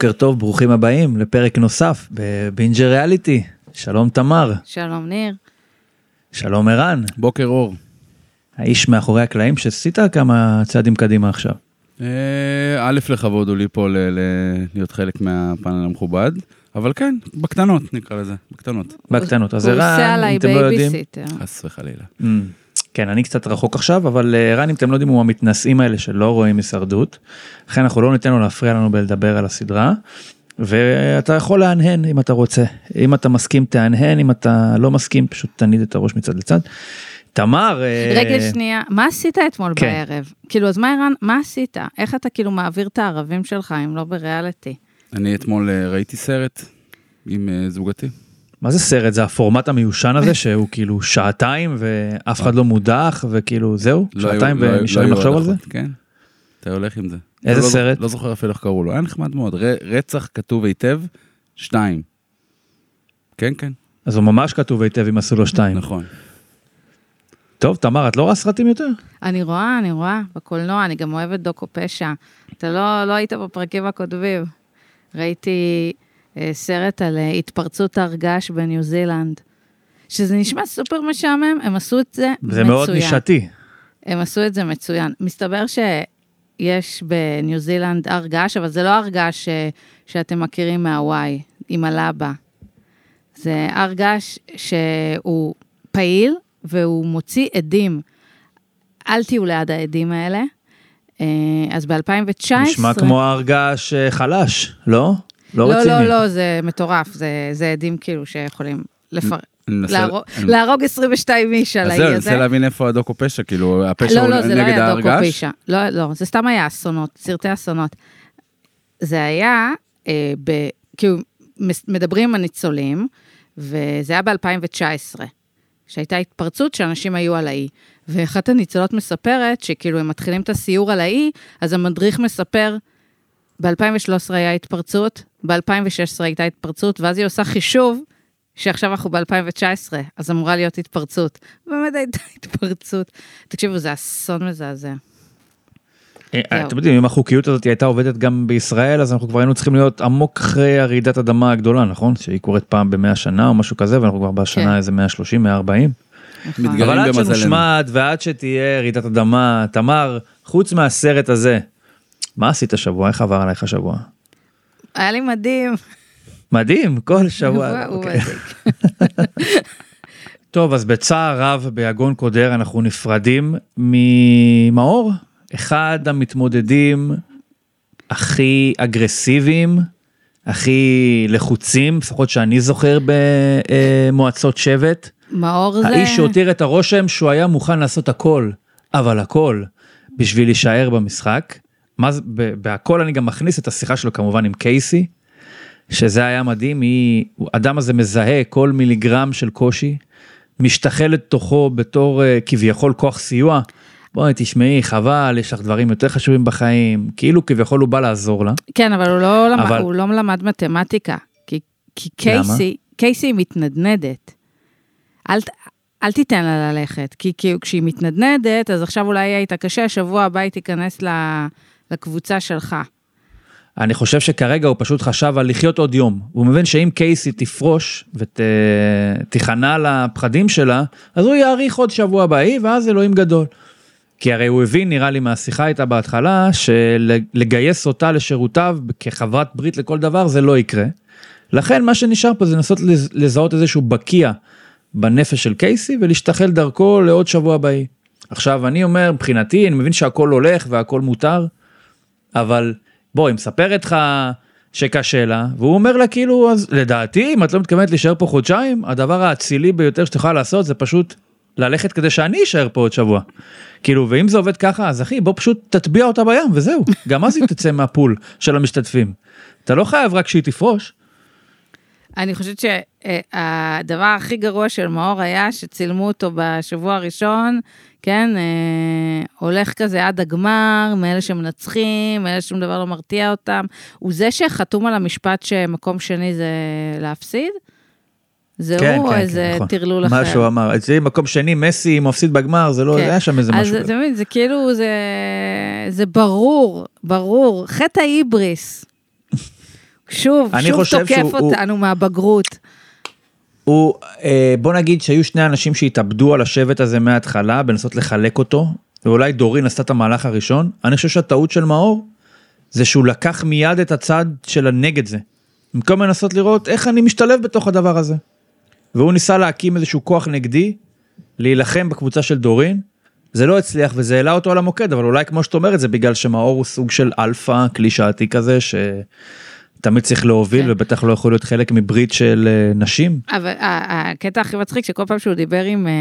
בוקר טוב, ברוכים הבאים לפרק נוסף בבינג'ריאליטי. שלום תמר, שלום ניר. שלום ערן, בוקר אור. האיש מאחורי הקלעים שעשית כמה צעדים קדימה עכשיו. אה, א', לכבוד הוא לי פה ל- ל- להיות חלק מהפאנל המכובד, אבל כן, בקטנות נקרא לזה, בקטנות. בקטנות, אז הוא עושה ערן, עליי אם אתם לא יודעים, בייביסיטר. חס וחלילה. כן, אני קצת רחוק עכשיו, אבל אה, ערן, אם אתם לא יודעים, הוא המתנשאים האלה שלא רואים הישרדות. לכן אנחנו לא ניתן לו להפריע לנו בלדבר על הסדרה. ואתה יכול להנהן אם אתה רוצה, אם אתה מסכים תהנהן, אם אתה לא מסכים פשוט תניד את הראש מצד לצד. תמר, אה, רגע שנייה, מה עשית אתמול כן. בערב? כאילו, אז מה ערן, מה עשית? איך אתה כאילו מעביר את הערבים שלך אם לא בריאליטי? אני אתמול אה, ראיתי סרט עם אה, זוגתי. מה זה סרט? זה הפורמט המיושן הזה שהוא כאילו שעתיים ואף אחד לא מודח וכאילו זהו? לא שעתיים לא ונשארים לא לחשוב על זה? כן. אתה הולך עם זה. איזה לא- סרט? לא זוכר אפילו איך קראו לו, היה נחמד מאוד. ר- רצח כתוב היטב, שתיים. כן, כן, אז הוא ממש כתוב היטב אם עשו לו שתיים. נכון. טוב, תמר, את לא רואה סרטים יותר? אני רואה, אני רואה, בקולנוע, אני גם אוהבת דוקו פשע. אתה לא, לא היית בפרקים הקודמים. ראיתי סרט על אה, התפרצות הר געש בניו זילנד. שזה נשמע סופר משעמם, הם עשו את זה מצוין. זה מאוד נישתי. הם עשו את זה מצוין. מסתבר שיש בניו זילנד הר געש, אבל זה לא הר געש ש- שאתם מכירים מהוואי, עם הלבה. זה הר געש שהוא פעיל והוא מוציא עדים. אל תהיו ליד העדים האלה. אה, אז ב-2019... נשמע כמו הרגש אה, חלש, לא? לא לא, רציני. לא, לא, זה מטורף, זה, זה עדים כאילו שיכולים לפר... להרוג, אני- להרוג 22 איש על אז האי זהו, אני הזה. מנסה להבין איפה הדוקו פשע, כאילו, הפשע לא, הוא לא, זה לא נגד היה דוקו? פישה. לא, לא, זה סתם היה אסונות, סרטי אסונות. זה היה, אה, כאילו, מדברים עם הניצולים, וזה היה ב-2019, שהייתה התפרצות שאנשים היו על האי. ואחת הניצולות מספרת שכאילו הם מתחילים את הסיור על האי, אז המדריך מספר, ב-2013 היה התפרצות, ב-2016 הייתה התפרצות, ואז היא עושה חישוב, שעכשיו אנחנו ב-2019, אז אמורה להיות התפרצות. באמת הייתה התפרצות. תקשיבו, זה אסון מזעזע. אה, זהו. אתם יודעים, אם החוקיות הזאת הייתה עובדת גם בישראל, אז אנחנו כבר היינו צריכים להיות עמוק אחרי הרעידת אדמה הגדולה, נכון? שהיא קורית פעם במאה שנה או משהו כזה, ואנחנו כבר בשנה כן. איזה 130, 140. נכון. מתגלה- אבל עד. שנושמד ועד שתהיה רעידת אדמה, תמר, חוץ מהסרט הזה, מה עשית השבוע? איך עבר עלייך השבוע? היה לי מדהים. מדהים, כל שבוע. הוא אוקיי. טוב, אז בצער רב, ביגון קודר, אנחנו נפרדים ממאור, אחד המתמודדים הכי אגרסיביים, הכי לחוצים, לפחות שאני זוכר במועצות שבט. מאור זה... האיש שהותיר את הרושם שהוא היה מוכן לעשות הכל, אבל הכל, בשביל להישאר במשחק. מה זה, בהכל אני גם מכניס את השיחה שלו כמובן עם קייסי, שזה היה מדהים, היא, האדם הזה מזהה כל מיליגרם של קושי, משתחל לתוכו בתור uh, כביכול כוח סיוע. בואי תשמעי, חבל, יש לך דברים יותר חשובים בחיים, כאילו כביכול הוא בא לעזור לה. כן, אבל הוא לא, למד, אבל- הוא לא למד מתמטיקה. כי, כי למה? קייסי, קייסי היא מתנדנדת. אל, אל תיתן לה ללכת, כי, כי כשהיא מתנדנדת, אז עכשיו אולי יהיה איתה קשה, שבוע הבא היא תיכנס ל, לקבוצה שלך. אני חושב שכרגע הוא פשוט חשב על לחיות עוד יום. הוא מבין שאם קייסי תפרוש ותיכנע לפחדים שלה, אז הוא יאריך עוד שבוע בהיא, ואז אלוהים גדול. כי הרי הוא הבין, נראה לי מהשיחה איתה בהתחלה, שלגייס אותה לשירותיו כחברת ברית לכל דבר זה לא יקרה. לכן מה שנשאר פה זה לנסות לז- לזהות איזשהו בקיע בנפש של קייסי ולהשתחל דרכו לעוד שבוע בהיא. עכשיו אני אומר מבחינתי אני מבין שהכל הולך והכל מותר, אבל בוא היא מספרת לך שקשה לה והוא אומר לה כאילו אז לדעתי אם את לא מתכוונת להישאר פה חודשיים הדבר האצילי ביותר שאת יכולה לעשות זה פשוט ללכת כדי שאני אשאר פה עוד שבוע. כאילו ואם זה עובד ככה אז אחי בוא פשוט תטביע אותה בים וזהו גם אז היא תצא מהפול של המשתתפים. אתה לא חייב רק שהיא תפרוש. אני חושבת שהדבר הכי גרוע של מאור היה שצילמו אותו בשבוע הראשון, כן, אה, הולך כזה עד הגמר, מאלה שמנצחים, מאלה ששום דבר לא מרתיע אותם. הוא זה שחתום על המשפט שמקום שני זה להפסיד? זה הוא או איזה טרלול אחר? כן, מה שהוא אמר, אצלי מקום שני מסי מפסיד בגמר זה לא כן. היה שם איזה אז משהו. אתה מבין, זה כאילו, זה, זה ברור, ברור, חטא ההיבריס. שוב, שוב תוקף שהוא- הוא- אותנו מהבגרות. הוא, אה, בוא נגיד שהיו שני אנשים שהתאבדו על השבט הזה מההתחלה בלנסות לחלק אותו, ואולי דורין עשתה את המהלך הראשון. אני חושב שהטעות של מאור זה שהוא לקח מיד את הצד של הנגד זה. במקום לנסות לראות איך אני משתלב בתוך הדבר הזה. והוא ניסה להקים איזשהו כוח נגדי, להילחם בקבוצה של דורין. זה לא הצליח וזה העלה אותו על המוקד, אבל אולי כמו שאת אומרת זה בגלל שמאור הוא סוג של אלפא קלישאתי כזה שתמיד צריך להוביל כן. ובטח לא יכול להיות חלק מברית של אה, נשים. אבל ה- הקטע הכי מצחיק, שכל פעם שהוא דיבר עם, אה,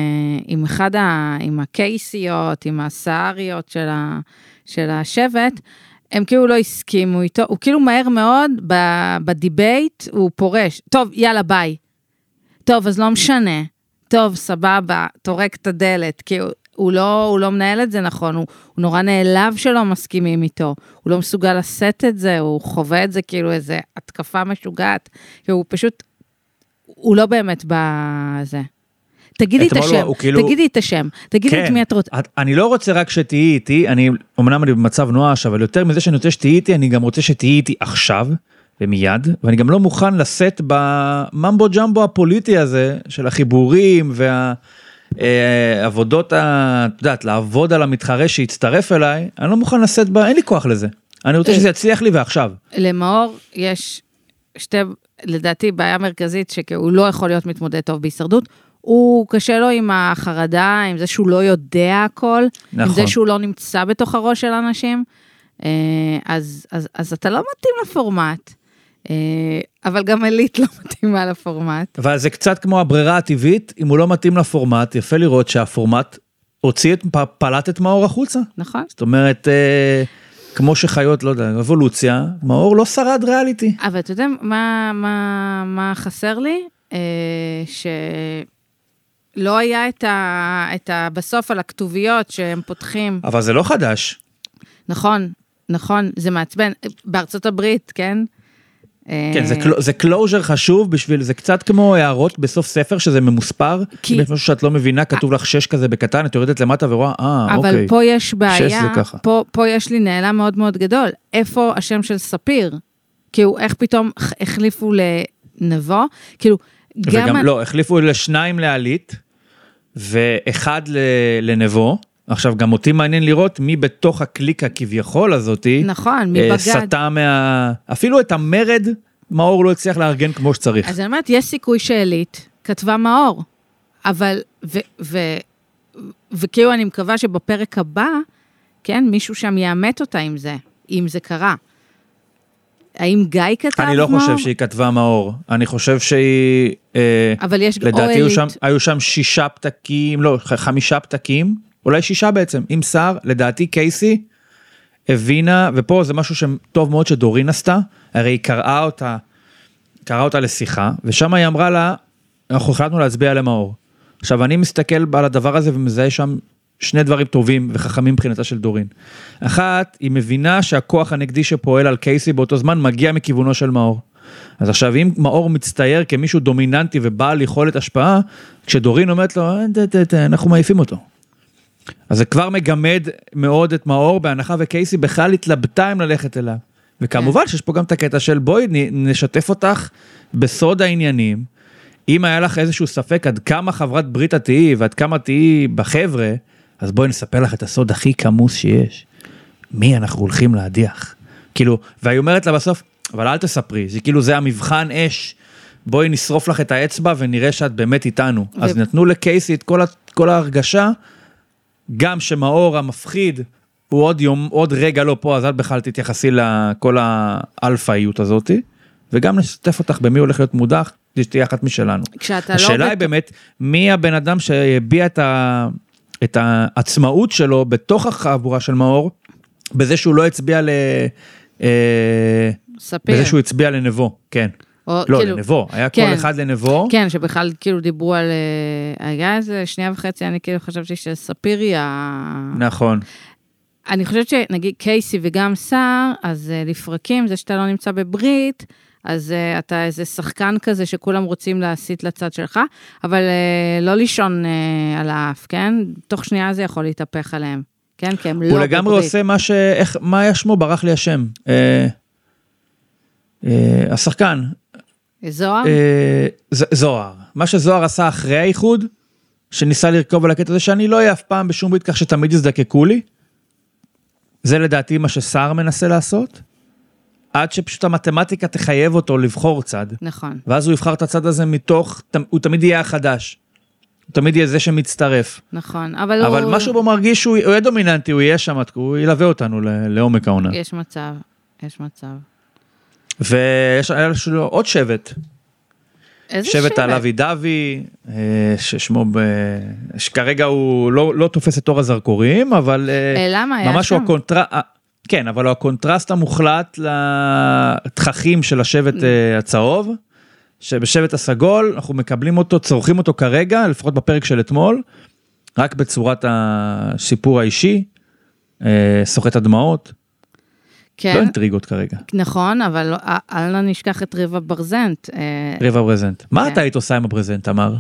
עם אחד ה... עם הקייסיות, עם הסהריות של, ה, של השבט, הם כאילו לא הסכימו איתו, הוא כאילו מהר מאוד ב debate, הוא פורש. טוב, יאללה, ביי. טוב, אז לא משנה. טוב, סבבה, טורק את הדלת. כי הוא, לא, הוא לא מנהל את זה נכון, הוא, הוא נורא נעלב שלא מסכימים איתו. הוא לא מסוגל לשאת את זה, הוא חווה את זה כאילו איזה התקפה משוגעת. כי הוא פשוט, הוא לא באמת בזה. תגידי את הוא- השם, הוא כאילו- תגידי את השם, תגידי את מי את רוצה. את- אני לא רוצה רק שתהיי איתי, אני, אמנם אני במצב נואש, אבל יותר מזה שאני רוצה שתהיי איתי, אני גם רוצה שתהיי איתי עכשיו ומיד, ואני גם לא מוכן לשאת בממבו ג'מבו הפוליטי הזה של החיבורים והעבודות, את יודעת, לעבוד על המתחרה שהצטרף אליי, אני לא מוכן לשאת בה, אין לי כוח לזה. אני רוצה אה. שזה יצליח לי ועכשיו. למאור יש שתי, לדעתי, בעיה מרכזית, שהוא לא יכול להיות מתמודד טוב בהישרדות. הוא קשה לו עם החרדה, עם זה שהוא לא יודע הכל, עם נכון. זה שהוא לא נמצא בתוך הראש של אנשים. אה, אז, אז, אז אתה לא מתאים לפורמט, אה, אבל גם עילית לא מתאימה לפורמט. אבל זה קצת כמו הברירה הטבעית, אם הוא לא מתאים לפורמט, יפה לראות שהפורמט הוציא את, פלט את מאור החוצה. נכון? זאת אומרת, אה, כמו שחיות, לא יודע, אבולוציה, מאור לא שרד ריאליטי. אבל אתה יודע מה, מה, מה חסר לי? אה, שלא היה את ה, את ה... בסוף על הכתוביות שהם פותחים. אבל זה לא חדש. נכון, נכון, זה מעצבן. בארצות הברית, כן? כן, זה, clo- זה closure חשוב בשביל, זה קצת כמו הערות בסוף ספר שזה ממוספר. כי- אם יש משהו שאת לא מבינה, כתוב לך שש כזה בקטן, את יורדת למטה ורואה, אה, אבל אוקיי. פה יש בעיה. פה, פה יש לי נעלם מאוד מאוד גדול. איפה השם של ספיר? כאילו, איך פתאום החליפו לנבו? כאילו, גם... וגם לא, החליפו לשניים לעלית, ואחד לנבו. עכשיו, גם אותי מעניין לראות מי בתוך הקליקה כביכול הזאתי, נכון, מי אה, בגד. סטה מה... אפילו את המרד, מאור לא הצליח לארגן כמו שצריך. אז אני אומרת, יש סיכוי שעילית כתבה מאור, אבל, ו, ו, וכאילו אני מקווה שבפרק הבא, כן, מישהו שם יאמת אותה עם זה, אם זה קרה. האם גיא כתב אני לא מאור? חושב שהיא כתבה מאור, אני חושב שהיא... אה, אבל יש או לדעתי היו. שם, היו שם שישה פתקים, לא, חמישה פתקים, אולי שישה בעצם, עם שר, לדעתי קייסי הבינה, ופה זה משהו שטוב מאוד שדורין עשתה, הרי היא קראה אותה, קראה אותה לשיחה, ושם היא אמרה לה, אנחנו החלטנו להצביע למאור. עכשיו אני מסתכל על הדבר הזה ומזהה שם שני דברים טובים וחכמים מבחינתה של דורין. אחת, היא מבינה שהכוח הנגדי שפועל על קייסי באותו זמן מגיע מכיוונו של מאור. אז עכשיו אם מאור מצטייר כמישהו דומיננטי ובעל יכולת השפעה, כשדורין אומרת לו, "אה, אנחנו מעיפים אותו. אז זה כבר מגמד מאוד את מאור, בהנחה וקייסי בכלל התלבטה אם ללכת אליו. וכמובן שיש פה גם את הקטע של בואי נשתף אותך בסוד העניינים. אם היה לך איזשהו ספק עד כמה חברת ברית את תהיי ועד כמה תהיי בחבר'ה, אז בואי נספר לך את הסוד הכי כמוס שיש. מי אנחנו הולכים להדיח? כאילו, והיא אומרת לה בסוף, אבל אל תספרי, זה כאילו זה המבחן אש. בואי נשרוף לך את האצבע ונראה שאת באמת איתנו. ו- אז נתנו לקייסי את כל, כל ההרגשה, גם שמאור המפחיד הוא עוד יום, עוד רגע לא פה, אז אל בכלל תתייחסי לכל האלפאיות הזאתי, וגם נשתף אותך במי הולך להיות מודח, כדי שתהיה אחת משלנו. כשאתה לא... השאלה היא בת- באמת, מי הבן אדם שהביע את, ה... את העצמאות שלו בתוך החבורה של מאור, בזה שהוא לא הצביע ל... אה, ספיר. בזה שהוא הצביע לנבו, כן. או, לא, כאילו, לנבו, היה כן. כל אחד לנבו. כן, שבכלל כאילו דיברו על... אה, היה איזה שנייה וחצי, אני כאילו חשבתי שספיר היא ה... נכון. אני חושבת שנגיד קייסי וגם סער, אז uh, לפרקים, זה שאתה לא נמצא בברית, אז uh, אתה איזה שחקן כזה שכולם רוצים להסיט לצד שלך, אבל uh, לא לישון uh, על האף, כן? תוך שנייה זה יכול להתהפך עליהם, כן? כי הם לא הוא בברית. לגמרי עושה מה ש... איך... מה היה שמו? ברח לי השם. אה, אה, השחקן, זוהר? אה, זוהר. מה שזוהר עשה אחרי האיחוד, שניסה לרכוב על הקטע הזה שאני לא אהיה אף פעם בשום ברית כך שתמיד יזדקקו לי. זה לדעתי מה שסער מנסה לעשות. עד שפשוט המתמטיקה תחייב אותו לבחור צד. נכון. ואז הוא יבחר את הצד הזה מתוך, הוא תמיד יהיה החדש. הוא תמיד יהיה זה שמצטרף. נכון, אבל, אבל הוא... משהו בו מרגיש שהוא הוא יהיה דומיננטי, הוא יהיה שם, הוא ילווה אותנו לעומק העונה. יש מצב, יש מצב. ויש לו עוד שבט, איזה שבט על אבי דווי, אה, ששמו, ב... שכרגע הוא לא, לא תופס את אור הזרקורים, אבל אה, אה, למה? ממש הוא שם? הקונטר... אה, כן, אבל הוא הקונטרסט המוחלט לתככים של השבט הצהוב, שבשבט הסגול אנחנו מקבלים אותו, צורכים אותו כרגע, לפחות בפרק של אתמול, רק בצורת הסיפור האישי, סוחט הדמעות, לא כן, אינטריגות כרגע. נכון, אבל לא- אל- אל נשכח את ריבה ברזנט. אה, ריבה ברזנט. מה כן. אתה היית עושה עם הברזנט, תמר?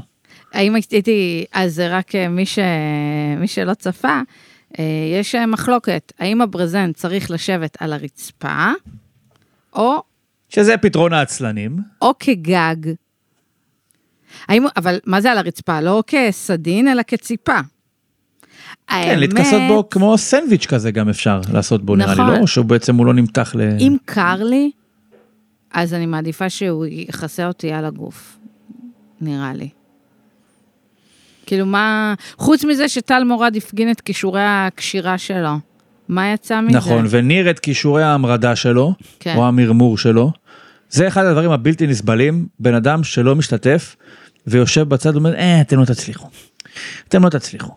האם הייתי, אז זה רק אה, מי, ש... מי שלא צפה, אה, יש אה, מחלוקת, האם הברזנט צריך לשבת על הרצפה, או, שזה פתרון העצלנים. או כגג. האם, אבל מה זה על הרצפה? לא כסדין, אלא כציפה. כן, להתכסות בו כמו סנדוויץ' כזה גם אפשר לעשות בו נראה לי, נכון. לא? שהוא בעצם הוא לא נמתח ל... אם קר לי, אז אני מעדיפה שהוא יכסה אותי על הגוף, נראה לי. כאילו מה, חוץ מזה שטל מורד הפגין את כישורי הקשירה שלו, מה יצא מזה? נכון, וניר את כישורי ההמרדה שלו, כן. או המרמור שלו. זה אחד הדברים הבלתי נסבלים, בן אדם שלא משתתף ויושב בצד ואומר, אה, אתם לא תצליחו. אתם לא תצליחו.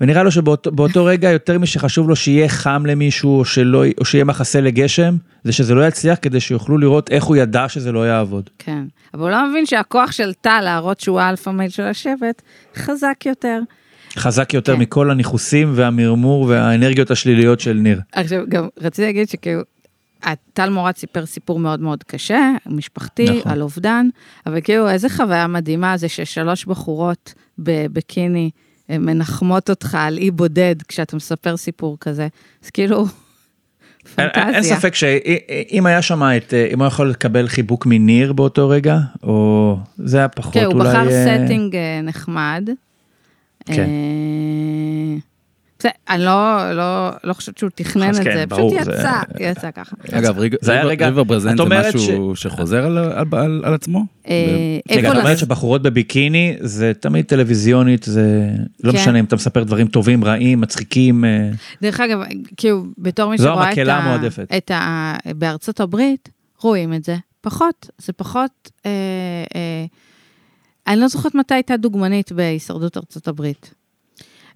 ונראה לו שבאותו רגע יותר משחשוב לו שיהיה חם למישהו או, שלא, או שיהיה מחסה לגשם, זה שזה לא יצליח כדי שיוכלו לראות איך הוא ידע שזה לא יעבוד. כן, אבל הוא לא מבין שהכוח של טל להראות שהוא ה alpha male של השבט, חזק יותר. חזק יותר כן. מכל הניכוסים והמרמור והאנרגיות השליליות של ניר. עכשיו, גם רציתי להגיד שכאילו, טל מורד סיפר סיפור מאוד מאוד קשה, משפחתי, נכון. על אובדן, אבל כאילו, איזה חוויה מדהימה זה ששלוש בחורות בביקיני מנחמות אותך על אי בודד כשאתה מספר סיפור כזה. אז כאילו, אין- אין אין פנטזיה. ספק שאם היה שם את, אם הוא יכול לקבל חיבוק מניר באותו רגע, או זה היה פחות כן, הוא אולי... בחר אה, setting אה, נחמד. כן. אני לא, לא, לא חושבת שהוא תכנן את כן, זה, ברור, פשוט זה- יצא, יצא ככה. אגב, ריג- זה היה ריבר- רגע- ריב ברזנט זה משהו שחוזר על- על- על על עצמו? אה, רגע, את אומרת שבחורות בביקיני זה תמיד טלוויזיונית, זה לא כן. משנה אם אתה מספר דברים טובים, רעים, מצחיקים. אה, דרך אגב, כאילו, בתור מי שרואה את ה... את ה... בארצות הברית, רואים את זה. פחות, זה פחות... אה, אה, אני לא זוכרת מתי הייתה דוגמנית בהישרדות ארצות הברית.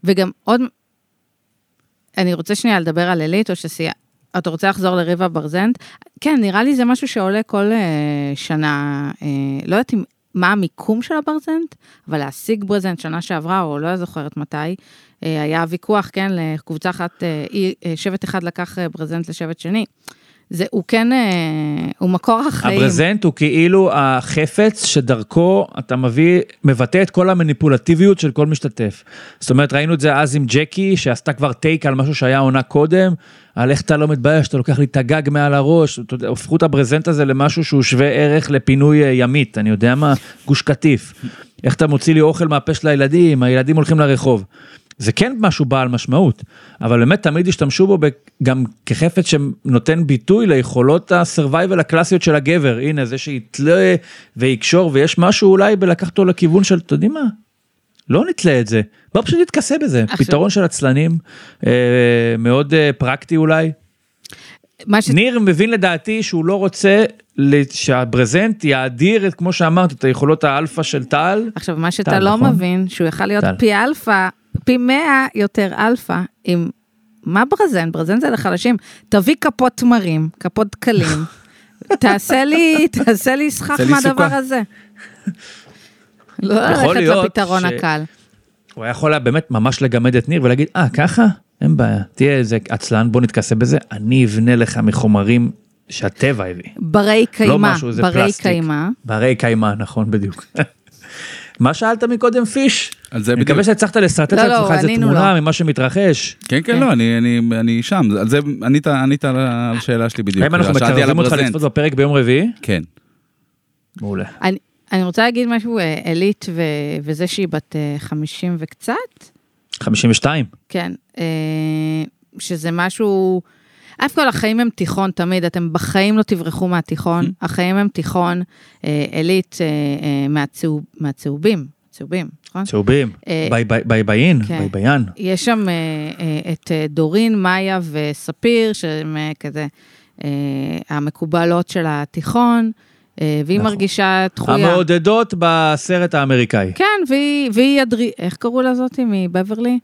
וגם עוד... אני רוצה שנייה לדבר על עילית, או שסייע... אתה רוצה לחזור לריבה ברזנט? כן, נראה לי זה משהו שעולה כל אה, שנה, אה, לא יודעת מה המיקום של הברזנט, אבל להשיג ברזנט שנה שעברה, או לא זוכרת מתי, אה, היה ויכוח, כן, לקבוצה אחת, אה, אה, שבט אחד לקח אה, ברזנט לשבט שני. זה, הוא כן, אה, הוא מקור החיים. הברזנט הוא כאילו החפץ שדרכו אתה מביא, מבטא את כל המניפולטיביות של כל משתתף. זאת אומרת, ראינו את זה אז עם ג'קי, שעשתה כבר טייק על משהו שהיה עונה קודם, על איך אתה לא מתבייש, אתה לוקח לי את הגג מעל הראש, הפכו את הברזנט הזה למשהו שהוא שווה ערך לפינוי אה, ימית, אני יודע מה, גוש קטיף. איך אתה מוציא לי אוכל מהפה של הילדים, הילדים הולכים לרחוב. זה כן משהו בעל משמעות, אבל באמת תמיד השתמשו בו גם כחפץ שנותן ביטוי ליכולות הסרווייבל הקלאסיות של הגבר, הנה זה שיתלה ויקשור ויש משהו אולי בלקחת אותו לכיוון של, אתה יודעים מה? לא נתלה את זה, בוא פשוט נתכסה בזה, עכשיו- פתרון של עצלנים, אה, מאוד אה, פרקטי אולי. ש... ניר מבין לדעתי שהוא לא רוצה שהברזנט יאדיר את, כמו שאמרת, את היכולות האלפא של טל. עכשיו, מה שאתה לא נכון? מבין, שהוא יכל להיות טל. פי אלפא, פי מאה יותר אלפא, עם... מה ברזנט? ברזנט זה לחלשים. תביא כפות תמרים, כפות דקלים, תעשה לי, תעשה לי סכך מהדבר. הזה. לא ללכת לפתרון ש- הקל. הוא היה יכול באמת ממש לגמד את ניר ולהגיד, אה, ככה? אין בעיה, תהיה איזה עצלן, בוא נתכסה בזה, אני אבנה לך מחומרים שהטבע הביא. ברי קיימא, לא משהו, זה ברי פלסטיק. קיימא. ברי קיימא, נכון, בדיוק. מה שאלת מקודם, פיש? על זה אני בדיוק. מקווה שהצלחת לשרטט לא, לא, לעצמך איזה ענינו תמונה לו. ממה שמתרחש. כן, כן, לא, אני- אני אני שם, על זה ענית ענית על השאלה שלי בדיוק. האם אנחנו מקרבים אותך. לצפות בפרק ביום רביעי? כן. מעולה. אני, אני רוצה להגיד משהו, אה, עילית ו, וזה שהיא בת אה, 50 וקצת, 52. כן, אה, שזה משהו, אף כל החיים הם תיכון תמיד, אתם בחיים לא תברחו מהתיכון, החיים הם תיכון, אה, עילית אה, אה, מהצהוב, מהצהובים, צהובים, נכון? צהובים. אה, ביי ביי ביי ביין. כן. ביי ביין. יש שם אה, אה, את דורין, מאיה וספיר, שהם כזה המקובלות של התיכון, והיא נכון. מרגישה דחויה. המעודדות בסרט האמריקאי. כן, והיא, והיא אדרי... איך קראו לה זאתי מבברלי?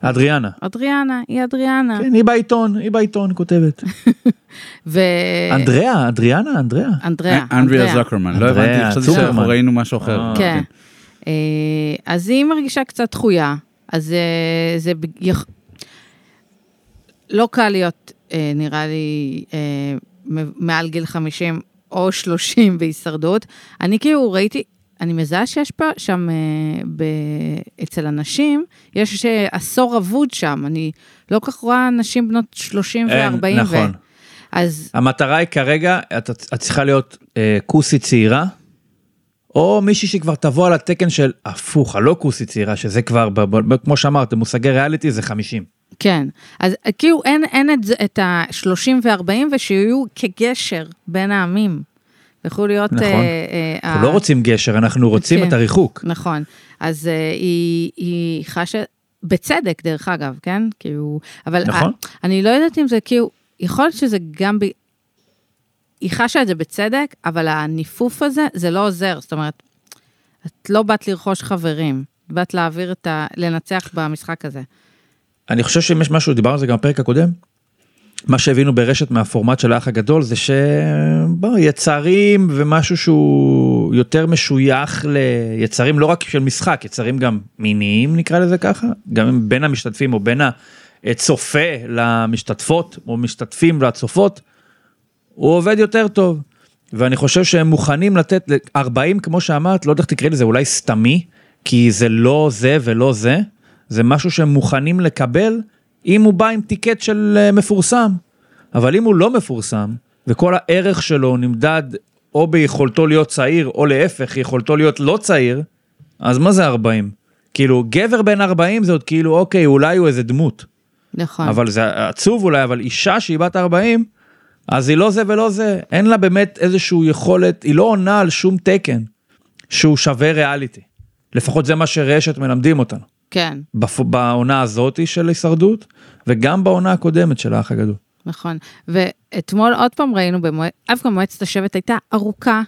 אדריאנה. אדריאנה, היא אדריאנה. כן, היא בעיתון, היא בעיתון כותבת. ו... אנדריאה, אדריאנה, אנדריאה. אנדריאה. אנדריה זקרמן, לא אנדריאה, הבנתי, חשבתי. שאנחנו ראינו משהו אחר. אה. כן. אה, אז היא מרגישה קצת דחויה, אז אה, זה... לא קל להיות, אה, נראה לי, אה, מעל גיל 50 או 30 בהישרדות. אני כאילו ראיתי, אני מזהה שיש פה, שם, אה, ב, אצל אנשים, יש עשור אבוד שם, אני לא כל כך רואה נשים בנות 30 אין, ו-40. נכון. אז המטרה היא כרגע, את, את צריכה להיות אה, כוסית צעירה, או מישהי שכבר תבוא על התקן של הפוך, הלא כוסית צעירה, שזה כבר, ב, ב, ב, כמו שאמרת, מושגי ריאליטי זה 50. כן, אז אה, כאילו אין, אין את, את ה-30 ו-40 ושיהיו כגשר בין העמים. ויכולו להיות... נכון. אה, אה, אנחנו ה- לא רוצים גשר, אנחנו רוצים כן. את הריחוק. נכון, אז אה, היא, היא חשה, בצדק דרך אגב, כן? כאילו, אבל נכון. ה- אני לא יודעת אם זה כאילו, יכול להיות שזה גם ב... היא חשה את זה בצדק, אבל הניפוף הזה, זה לא עוזר, זאת אומרת, את לא באת לרכוש חברים, באת להעביר את ה... לנצח במשחק הזה. אני חושב שאם יש משהו, דיברנו על זה גם בפרק הקודם, מה שהבינו ברשת מהפורמט של האח הגדול זה שיצרים ומשהו שהוא יותר משוייך ליצרים לא רק של משחק, יצרים גם מיניים נקרא לזה ככה, גם בין המשתתפים או בין הצופה למשתתפות או משתתפים לצופות, הוא עובד יותר טוב. ואני חושב שהם מוכנים לתת ל- 40 כמו שאמרת, לא יודע איך תקראי לזה, אולי סתמי, כי זה לא זה ולא זה, זה משהו שהם מוכנים לקבל אם הוא בא עם טיקט של אה, מפורסם. אבל אם הוא לא מפורסם, וכל הערך שלו נמדד או ביכולתו להיות צעיר, או להפך, יכולתו להיות לא צעיר, אז מה זה 40? כאילו, גבר בן 40 זה עוד כאילו, אוקיי, אולי הוא איזה דמות. נכון. אבל זה עצוב אולי, אבל אישה שהיא בת 40, אז היא לא זה ולא זה, אין לה באמת איזושהי יכולת, היא לא עונה על שום תקן שהוא שווה ריאליטי. לפחות זה מה שרשת מלמדים אותנו. כן, בפ... בעונה הזאתי של הישרדות, וגם בעונה הקודמת של האח הגדול. נכון. ואתמול עוד פעם ראינו, במועד, אף גם מועצת השבט הייתה ארוכה.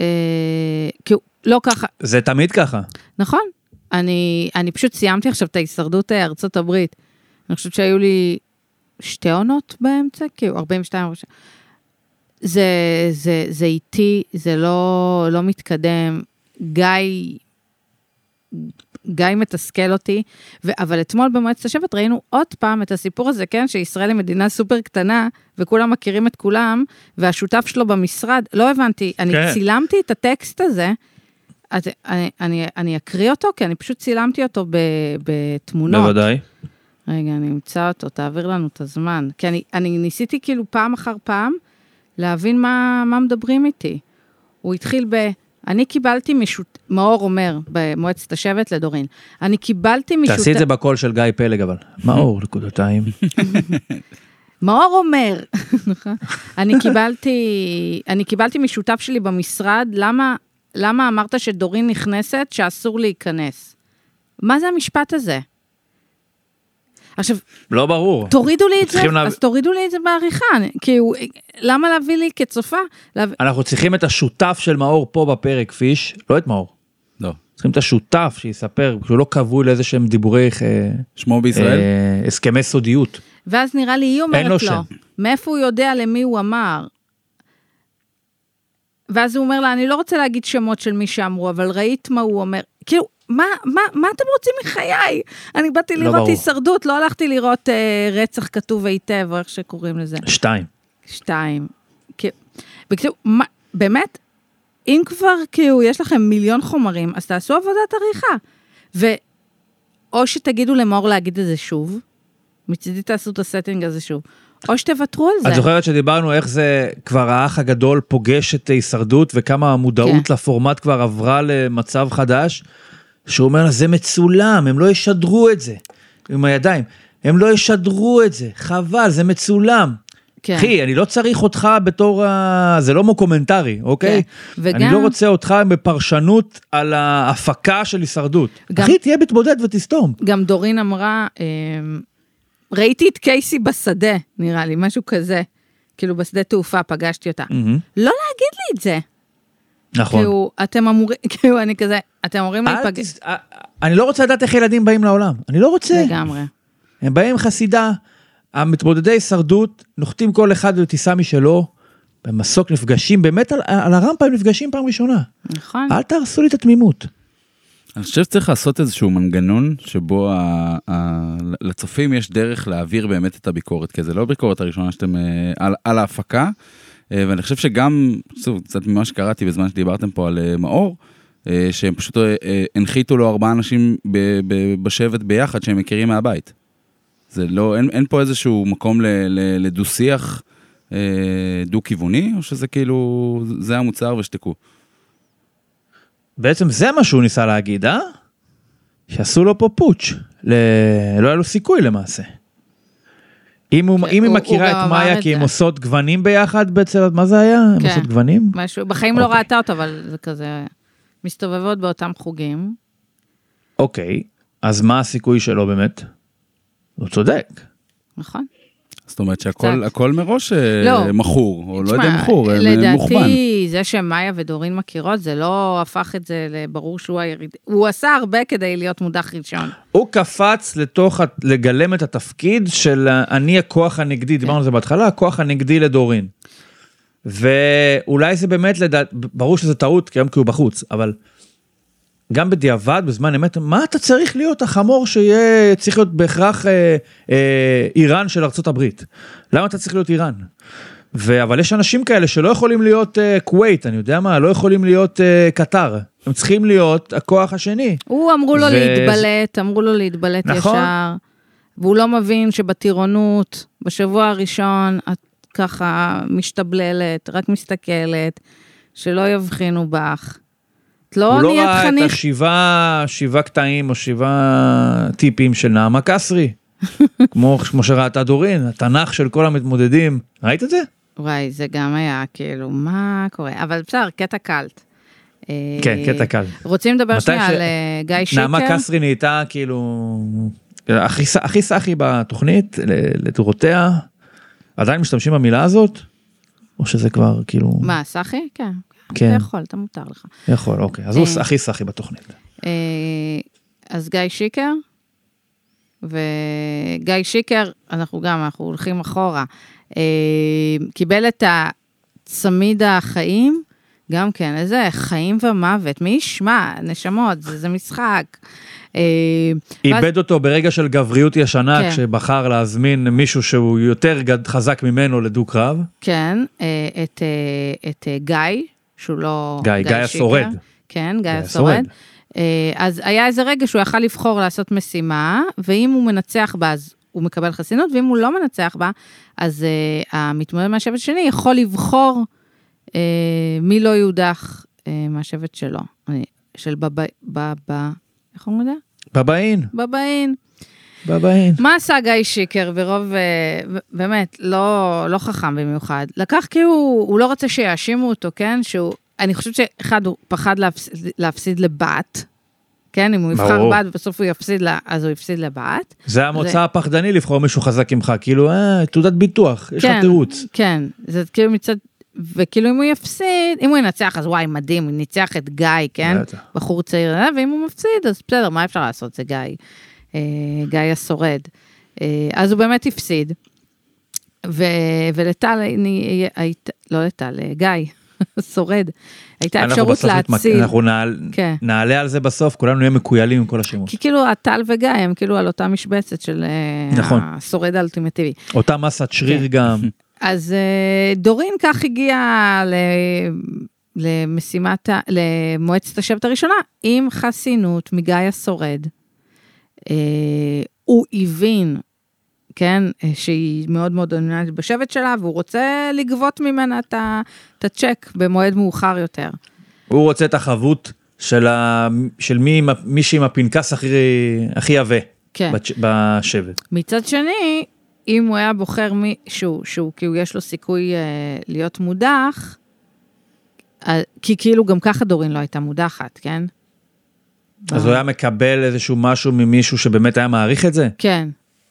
אה, כאילו, לא ככה, זה תמיד ככה. נכון. אני, אני פשוט סיימתי עכשיו את ההישרדות אה, ארצות הברית. אני חושבת שהיו לי שתי עונות באמצע, כאילו 42 ראש. זה, זה, זה איטי, זה לא, לא מתקדם. גיא, גיא מתסכל אותי, ו, אבל אתמול במועצת השבט ראינו עוד פעם את הסיפור הזה, כן, שישראל היא מדינה סופר קטנה, וכולם מכירים את כולם, והשותף שלו במשרד, לא הבנתי, אני כן. צילמתי את הטקסט הזה, אז אני, אני, אני אקריא אותו, כי אני פשוט צילמתי אותו ב, בתמונות. בוודאי. רגע, אני אמצא אותו, תעביר לנו את הזמן. כי אני, אני ניסיתי כאילו פעם אחר פעם להבין מה, מה מדברים איתי. הוא התחיל ב... אני קיבלתי משות... מאור אומר במועצת השבט לדורין, אני קיבלתי משותף... תעשי את זה בקול של גיא פלג אבל. מאור, נקודתיים. מאור אומר, נכון? אני קיבלתי, אני קיבלתי משותף שלי במשרד, למה, למה אמרת שדורין נכנסת שאסור להיכנס? מה זה המשפט הזה? עכשיו, לא ברור. תורידו לי את זה, להב- אז תורידו לי את זה בעריכה, אני- כאילו, למה להביא לי כצופה? להב... אנחנו צריכים את השותף של מאור פה בפרק, פיש, לא את מאור. לא. צריכים את השותף שיספר, שהוא לא כבוי לאיזה שהם דיבורי אה, שמו בישראל? אה, הסכמי סודיות. ואז נראה לי היא לו אומרת לו, שם. מאיפה הוא יודע למי הוא אמר? ואז הוא אומר לה, אני לא רוצה להגיד שמות של מי שאמרו, אבל ראית מה הוא אומר? כאילו, מה, מה, מה אתם רוצים מחיי? אני באתי לא לראות ברור. הישרדות, לא הלכתי לראות אה, רצח כתוב היטב, או איך שקוראים לזה. שתיים. שתיים. בקיצור, מה, באמת, אם כבר כאילו יש לכם מיליון חומרים, אז תעשו עבודת עריכה. ואו שתגידו למאור להגיד את זה שוב, מצידי תעשו את הסטינג הזה שוב, או שתוותרו על זה. את זוכרת שדיברנו איך זה כבר האח הגדול פוגש את הישרדות וכמה המודעות כן. לפורמט כבר עברה למצב חדש, שהוא אומר לה זה מצולם, הם לא ישדרו את זה עם הידיים, הם לא ישדרו את זה, חבל, זה מצולם. כן. אחי, אני לא צריך אותך בתור ה... זה לא מוקומנטרי, אוקיי? כן. וגם- אני לא רוצה אותך בפרשנות על ההפקה של הישרדות. גם- אחי, תהיה מתמודד ותסתום. גם דורין אמרה, אמ, ראיתי את קייסי בשדה, נראה לי, משהו כזה. כאילו בשדה תעופה פגשתי אותה. מהמם. לא להגיד לי את זה. נכון. כאילו, אתם אמורים, כאילו, אני כזה, אתם אמורים להיפגש. תס- א- אני לא רוצה לדעת איך ילדים באים לעולם, אני לא רוצה. לגמרי. הם באים עם חסידה, המתמודדי הישרדות נוחתים כל אחד לטיסה משלו, במסוק נפגשים, באמת על, על הרמפה הם נפגשים פעם ראשונה. נכון. אל תהרסו לי את התמימות. אני חושב שצריך לעשות איזשהו מנגנון שבו ה, ה, לצופים יש דרך להעביר באמת את הביקורת, כי זה לא הביקורת הראשונה שאתם אה, על, על ההפקה, אה, ואני חושב שגם, קצת ממה שקראתי בזמן שדיברתם פה על אה, מאור, אה, שהם פשוט אה, אה, הנחיתו לו ארבעה אנשים בשבט ביחד שהם מכירים מהבית. זה לא, אין, אין פה איזשהו מקום לדו-שיח אה, דו-כיווני, או שזה כאילו, זה המוצר ושתקו. בעצם זה מה שהוא ניסה להגיד, אה? שעשו לו פה פוטש. ל... לא היה לו סיכוי למעשה. אם, הוא, כן, אם היא מכירה את מאיה כי זה. עושות גוונים ביחד בעצם, מה זה היה? הם כן. עושות גוונים? משהו, בחיים לא אוקיי. ראתה אותו, אבל זה כזה, מסתובבות באותם חוגים. אוקיי, אז מה הסיכוי שלו באמת? הוא צודק. נכון. זאת אומרת שהכל מראש אה, לא. מכור, או לא תשמע, יודע מכור, אה, מוכוון. לדעתי, זה שמאיה ודורין מכירות, זה לא הפך את זה לברור שהוא היריד. הוא עשה הרבה כדי להיות מודח ראשון. הוא קפץ לתוך, ה- לגלם את התפקיד של אני הכוח הנגדי, דיברנו על זה בהתחלה, הכוח הנגדי לדורין. ואולי זה באמת, לדעת, ברור שזה טעות, כי היום כי הוא בחוץ, אבל גם בדיעבד, בזמן אמת, מה אתה צריך להיות החמור שיהיה, צריך להיות בהכרח אה, אה, איראן של ארצות הברית? למה אתה צריך להיות איראן? ו... אבל יש אנשים כאלה שלא יכולים להיות אה, כווית, אני יודע מה, לא יכולים להיות אה, קטר, הם צריכים להיות הכוח השני. הוא אמרו לו ו- להתבלט, אמרו לו להתבלט נכון. ישר, והוא לא מבין שבטירונות, בשבוע הראשון, את ככה משתבללת, רק מסתכלת, שלא יבחינו בך. את לא הוא לא נהיית ראה את חניך, השבעה, שבעה קטעים או שבעה טיפים של נעמה קסרי, כמו, כמו שראתה דורין, התנ"ך של כל המתמודדים. ראית את זה? וואי, זה גם היה כאילו, מה קורה? אבל בסדר, קטע קאלט. אה, כן, קטע קל. רוצים לדבר שנייה ש- על אה, גיא שיקר? נעמה קסרי נהייתה כאילו הכי, הכי סאחי בתוכנית לדורותיה. עדיין משתמשים במילה הזאת? או שזה כבר כאילו... מה, סחי? כן. כן. אתה יכול, אתה מותר לך. יכול, אוקיי. אז הוא אה. הכי סאחי בתוכנית. אה, אז גיא שיקר, וגיא שיקר, אנחנו גם, אנחנו הולכים אחורה, אה, קיבל את הצמיד החיים, גם כן, איזה חיים ומוות, מי ישמע, נשמות, זה, זה משחק. אה, ואז- איבד אותו ברגע של גבריות ישנה, כן. כשבחר להזמין מישהו שהוא יותר חזק ממנו לדו-קרב. כן, את, את גיא, שהוא לא... גיא, גיא. השורד. כן, גיא. השורד. אה, אז היה איזה רגע שהוא יכל לבחור לעשות משימה, ואם הוא מנצח בה, אז הוא מקבל חסינות, ואם הוא לא מנצח בה, אז uh, המתמודד מהשבט השני יכול לבחור uh, מי לא יודח uh, מהשבט שלו, אני, של בבא, בבא, איך אומרים את זה? בבאין, בבאין. בבאין. מה עשה גיא שיקר ברוב, אה, באמת, לא, לא חכם במיוחד? לקח כי הוא, הוא לא רוצה שיאשימו אותו, כן? שהוא, אני חושבת שאחד, הוא פחד להפסיד, להפסיד לבת, כן? אם הוא יבחר ברור. בת ובסוף הוא יפסיד לה, אז הוא יפסיד לבת. זה המוצא הפחדני לבחור מישהו חזק ממך, כאילו, אה, תעודת ביטוח, יש לך כן, תירוץ. כן, זה כאילו מצד, וכאילו אם הוא יפסיד, אם הוא ינצח, אז וואי, מדהים, הוא ניצח את גיא, כן? בטח. בחור צעיר, אה, ואם הוא מפסיד, אז בסדר, מה אפשר לעשות? זה גיא, גיא השורד. אה, אז הוא באמת הפסיד. ו, ולטל, אני, היית, לא לטל, אה, גיא, שורד, הייתה אפשרות להציל. אנחנו נעל- כן. נעלה על זה בסוף, כולנו נהיה מקוילים עם כל השמות. כי כאילו הטל וגיא הם כאילו על אותה משבצת של אה, נכון. השורד האולטימטיבי. אותה מסת שריר כן. גם. אז אה, דורין כך הגיעה ל... למשימת, למועצת השבט הראשונה, עם חסינות מגיא השורד. אה, הוא הבין, כן, אה, שהיא מאוד מאוד דומיננטית בשבט שלה, והוא רוצה לגבות ממנה את הצ'ק במועד מאוחר יותר. הוא רוצה את החבות של, ה... של מי, מישהי עם הפנקס הכי, הכי עבה כן. בצ'- בשבט. מצד שני, אם הוא היה בוחר מישהו שהוא, כאילו יש לו סיכוי אה, להיות מודח, אה, כי כאילו גם ככה דורין לא הייתה מודחת, כן? אז הוא היה מקבל איזשהו משהו ממישהו שבאמת היה מעריך את זה? כן.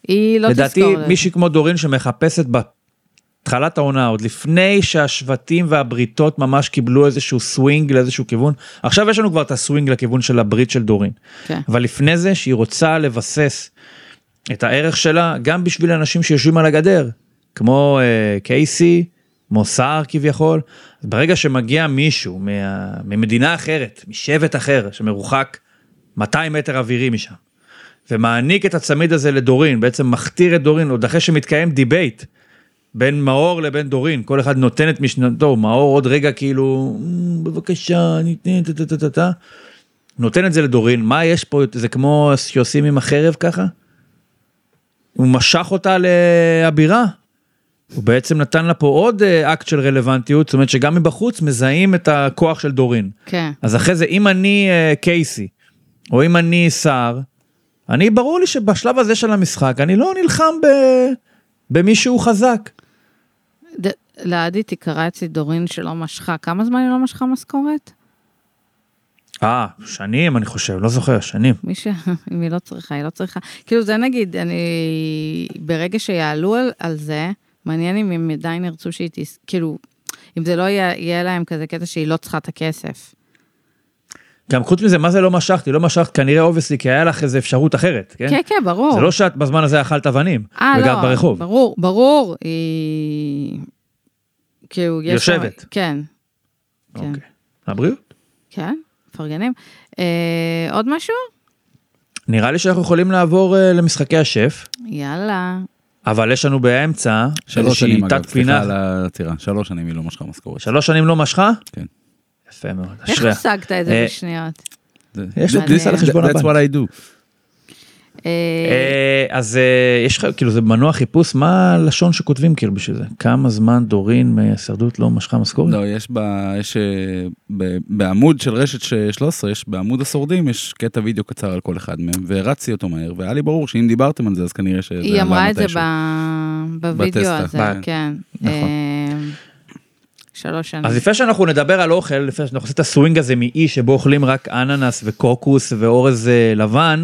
היא לא לדעתי תזכור. מישהי כמו דורין שמחפשת בהתחלת העונה עוד לפני שהשבטים והבריתות ממש קיבלו איזשהו סווינג לאיזשהו כיוון עכשיו יש לנו כבר את הסווינג לכיוון של הברית של דורין כן. אבל לפני זה שהיא רוצה לבסס את הערך שלה גם בשביל אנשים שיושבים על הגדר כמו uh, קייסי כמו סער כביכול ברגע שמגיע מישהו מה, ממדינה אחרת משבט אחר שמרוחק 200 מטר אווירי משם ומעניק את הצמיד הזה לדורין, בעצם מכתיר את דורין, עוד אחרי שמתקיים debate בין מאור לבין דורין, כל אחד נותן את משנתו, מאור עוד רגע כאילו, "מ, בבקשה, טה טה טה טה טה, נותן את זה לדורין, מה יש פה, זה כמו שעושים עם החרב ככה? הוא משך אותה לאבירה. הוא בעצם נתן לה פה עוד אה, אקט של רלוונטיות, זאת אומרת שגם מבחוץ מזהים את הכוח של דורין. כן. אז אחרי זה, אם אני אה, קייסי, או אם אני סער, אני ברור לי שבשלב הזה של המשחק, אני לא נלחם ב... במישהו חזק. ד- לעדי תקרא אצלי דורין שלא משכה, כמה זמן היא לא משכה משכורת? אה, שנים אני חושב, לא זוכר, שנים. מי ש... אם היא לא צריכה, היא לא צריכה. כאילו זה נגיד, אני... ברגע שיעלו על, על זה, מעניין אם הם עדיין ירצו שהיא תס... כאילו, אם זה לא יהיה, יהיה להם כזה קטע שהיא לא צריכה את הכסף. גם חוץ מזה, מה זה לא משכתי? לא משכת כנראה obviously, כי היה לך איזה אפשרות אחרת, כן? כן, כן, ברור. זה לא שאת בזמן הזה אכלת אבנים, אה, וגרת לא, ברחוב. ברור, ברור, היא... כאילו, יש... שם- יושבת. כן, כן. אוקיי. לבריאות. כן, מפרגנים. אה, עוד משהו? נראה לי שאנחנו יכולים לעבור אה, למשחקי השף, יאללה. אבל יש לנו באמצע שלוש שנים אגב. סליחה על העצירה, שלוש שנים היא לא משכה משכורת. שלוש שנים לא משכה? כן. יפה מאוד, איך אשריה. השגת את זה אה, בשניות? יש לו כניסה לחשבון That's הבנק. what I do. אה, אה, אז יש לך, כאילו זה מנוע חיפוש, מה הלשון שכותבים כאילו בשביל זה? כמה זמן דורין מהישרדות לא משכה משכורת? לא, יש בעמוד של רשת ש- 13, יש בעמוד השורדים, יש קטע וידאו קצר על כל אחד מהם, והרצתי אותו מהר, והיה לי ברור שאם דיברתם על זה, אז כנראה שזה היא אמרה את זה בווידאו הזה, כן. שלוש שנים. אז לפני שאנחנו נדבר על אוכל, לפני שאנחנו עושים את הסווינג הזה מאי שבו אוכלים רק אננס וקוקוס ואורז אה, לבן,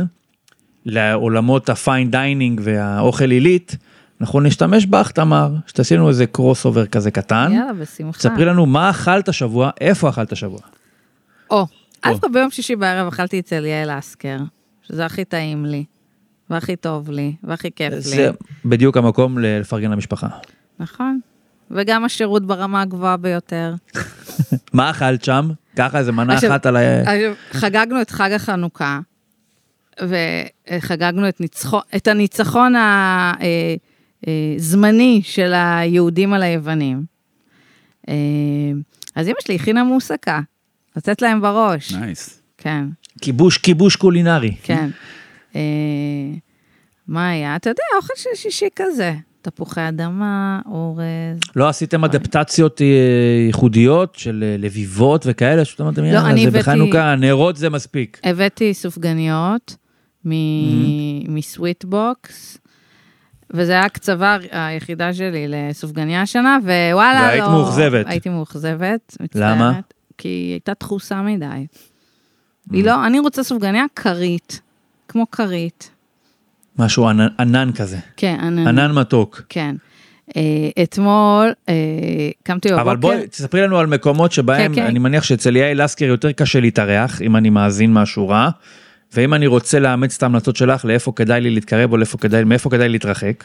לעולמות ה fine dining והאוכל עילית, אנחנו נשתמש בך תמר, שתעשי לנו איזה crossover כזה קטן. יאללה, בשמחה. ספרי לנו מה אכלת השבוע, איפה אכלת השבוע. או, א' כל ביום שישי בערב אכלתי אצל יעל אסקר, שזה הכי טעים לי, והכי טוב לי, והכי כיף לי. זה בדיוק המקום לפרגן למשפחה. נכון. וגם השירות ברמה הגבוהה ביותר. מה אכלת שם? ככה איזה מנה עכשיו- אחת על ה... חגגנו את חג החנוכה, וחגגנו את, ניצחו, את הניצחון הזמני של היהודים על היוונים. אה, אז אמא שלי הכינה מוסקה, לתת להם בראש. nice. כן, כיבוש, כיבוש קולינרי. כן. אה, מה היה? אתה יודע, אוכל של שישי כזה. תפוחי אדמה, אורז. לא עשיתם אדפטציות אה, ייחודיות של אה, לביבות וכאלה? שאתם אמרתם, יאללה, לא, אני זה הבאתי- בחנוכה, נרות זה מספיק. הבאתי סופגניות מסוויטבוקס, וזו הייתה ההקצבה היחידה שלי לסופגניה השנה, ווואלה, לא... והיית מאוכזבת. הייתי מאוכזבת, מצטערת. למה? כי היא הייתה דחוסה מדי. היא לא, אני רוצה סופגניה כרית, כמו כרית. משהו ענן- ענן כזה, כן, אני... ענן מתוק. כן. אה, אתמול אה, קמתי בבוקר. אבל בואי, תספרי לנו על מקומות שבהם, כן, כן. אני מניח שאצל יעל לסקר יותר קשה להתארח, אם אני מאזין מהשורה, ואם אני רוצה לאמץ את ההמלצות שלך, לאיפה כדאי לי להתקרב או לאיפה כדאי, מאיפה כדאי להתרחק.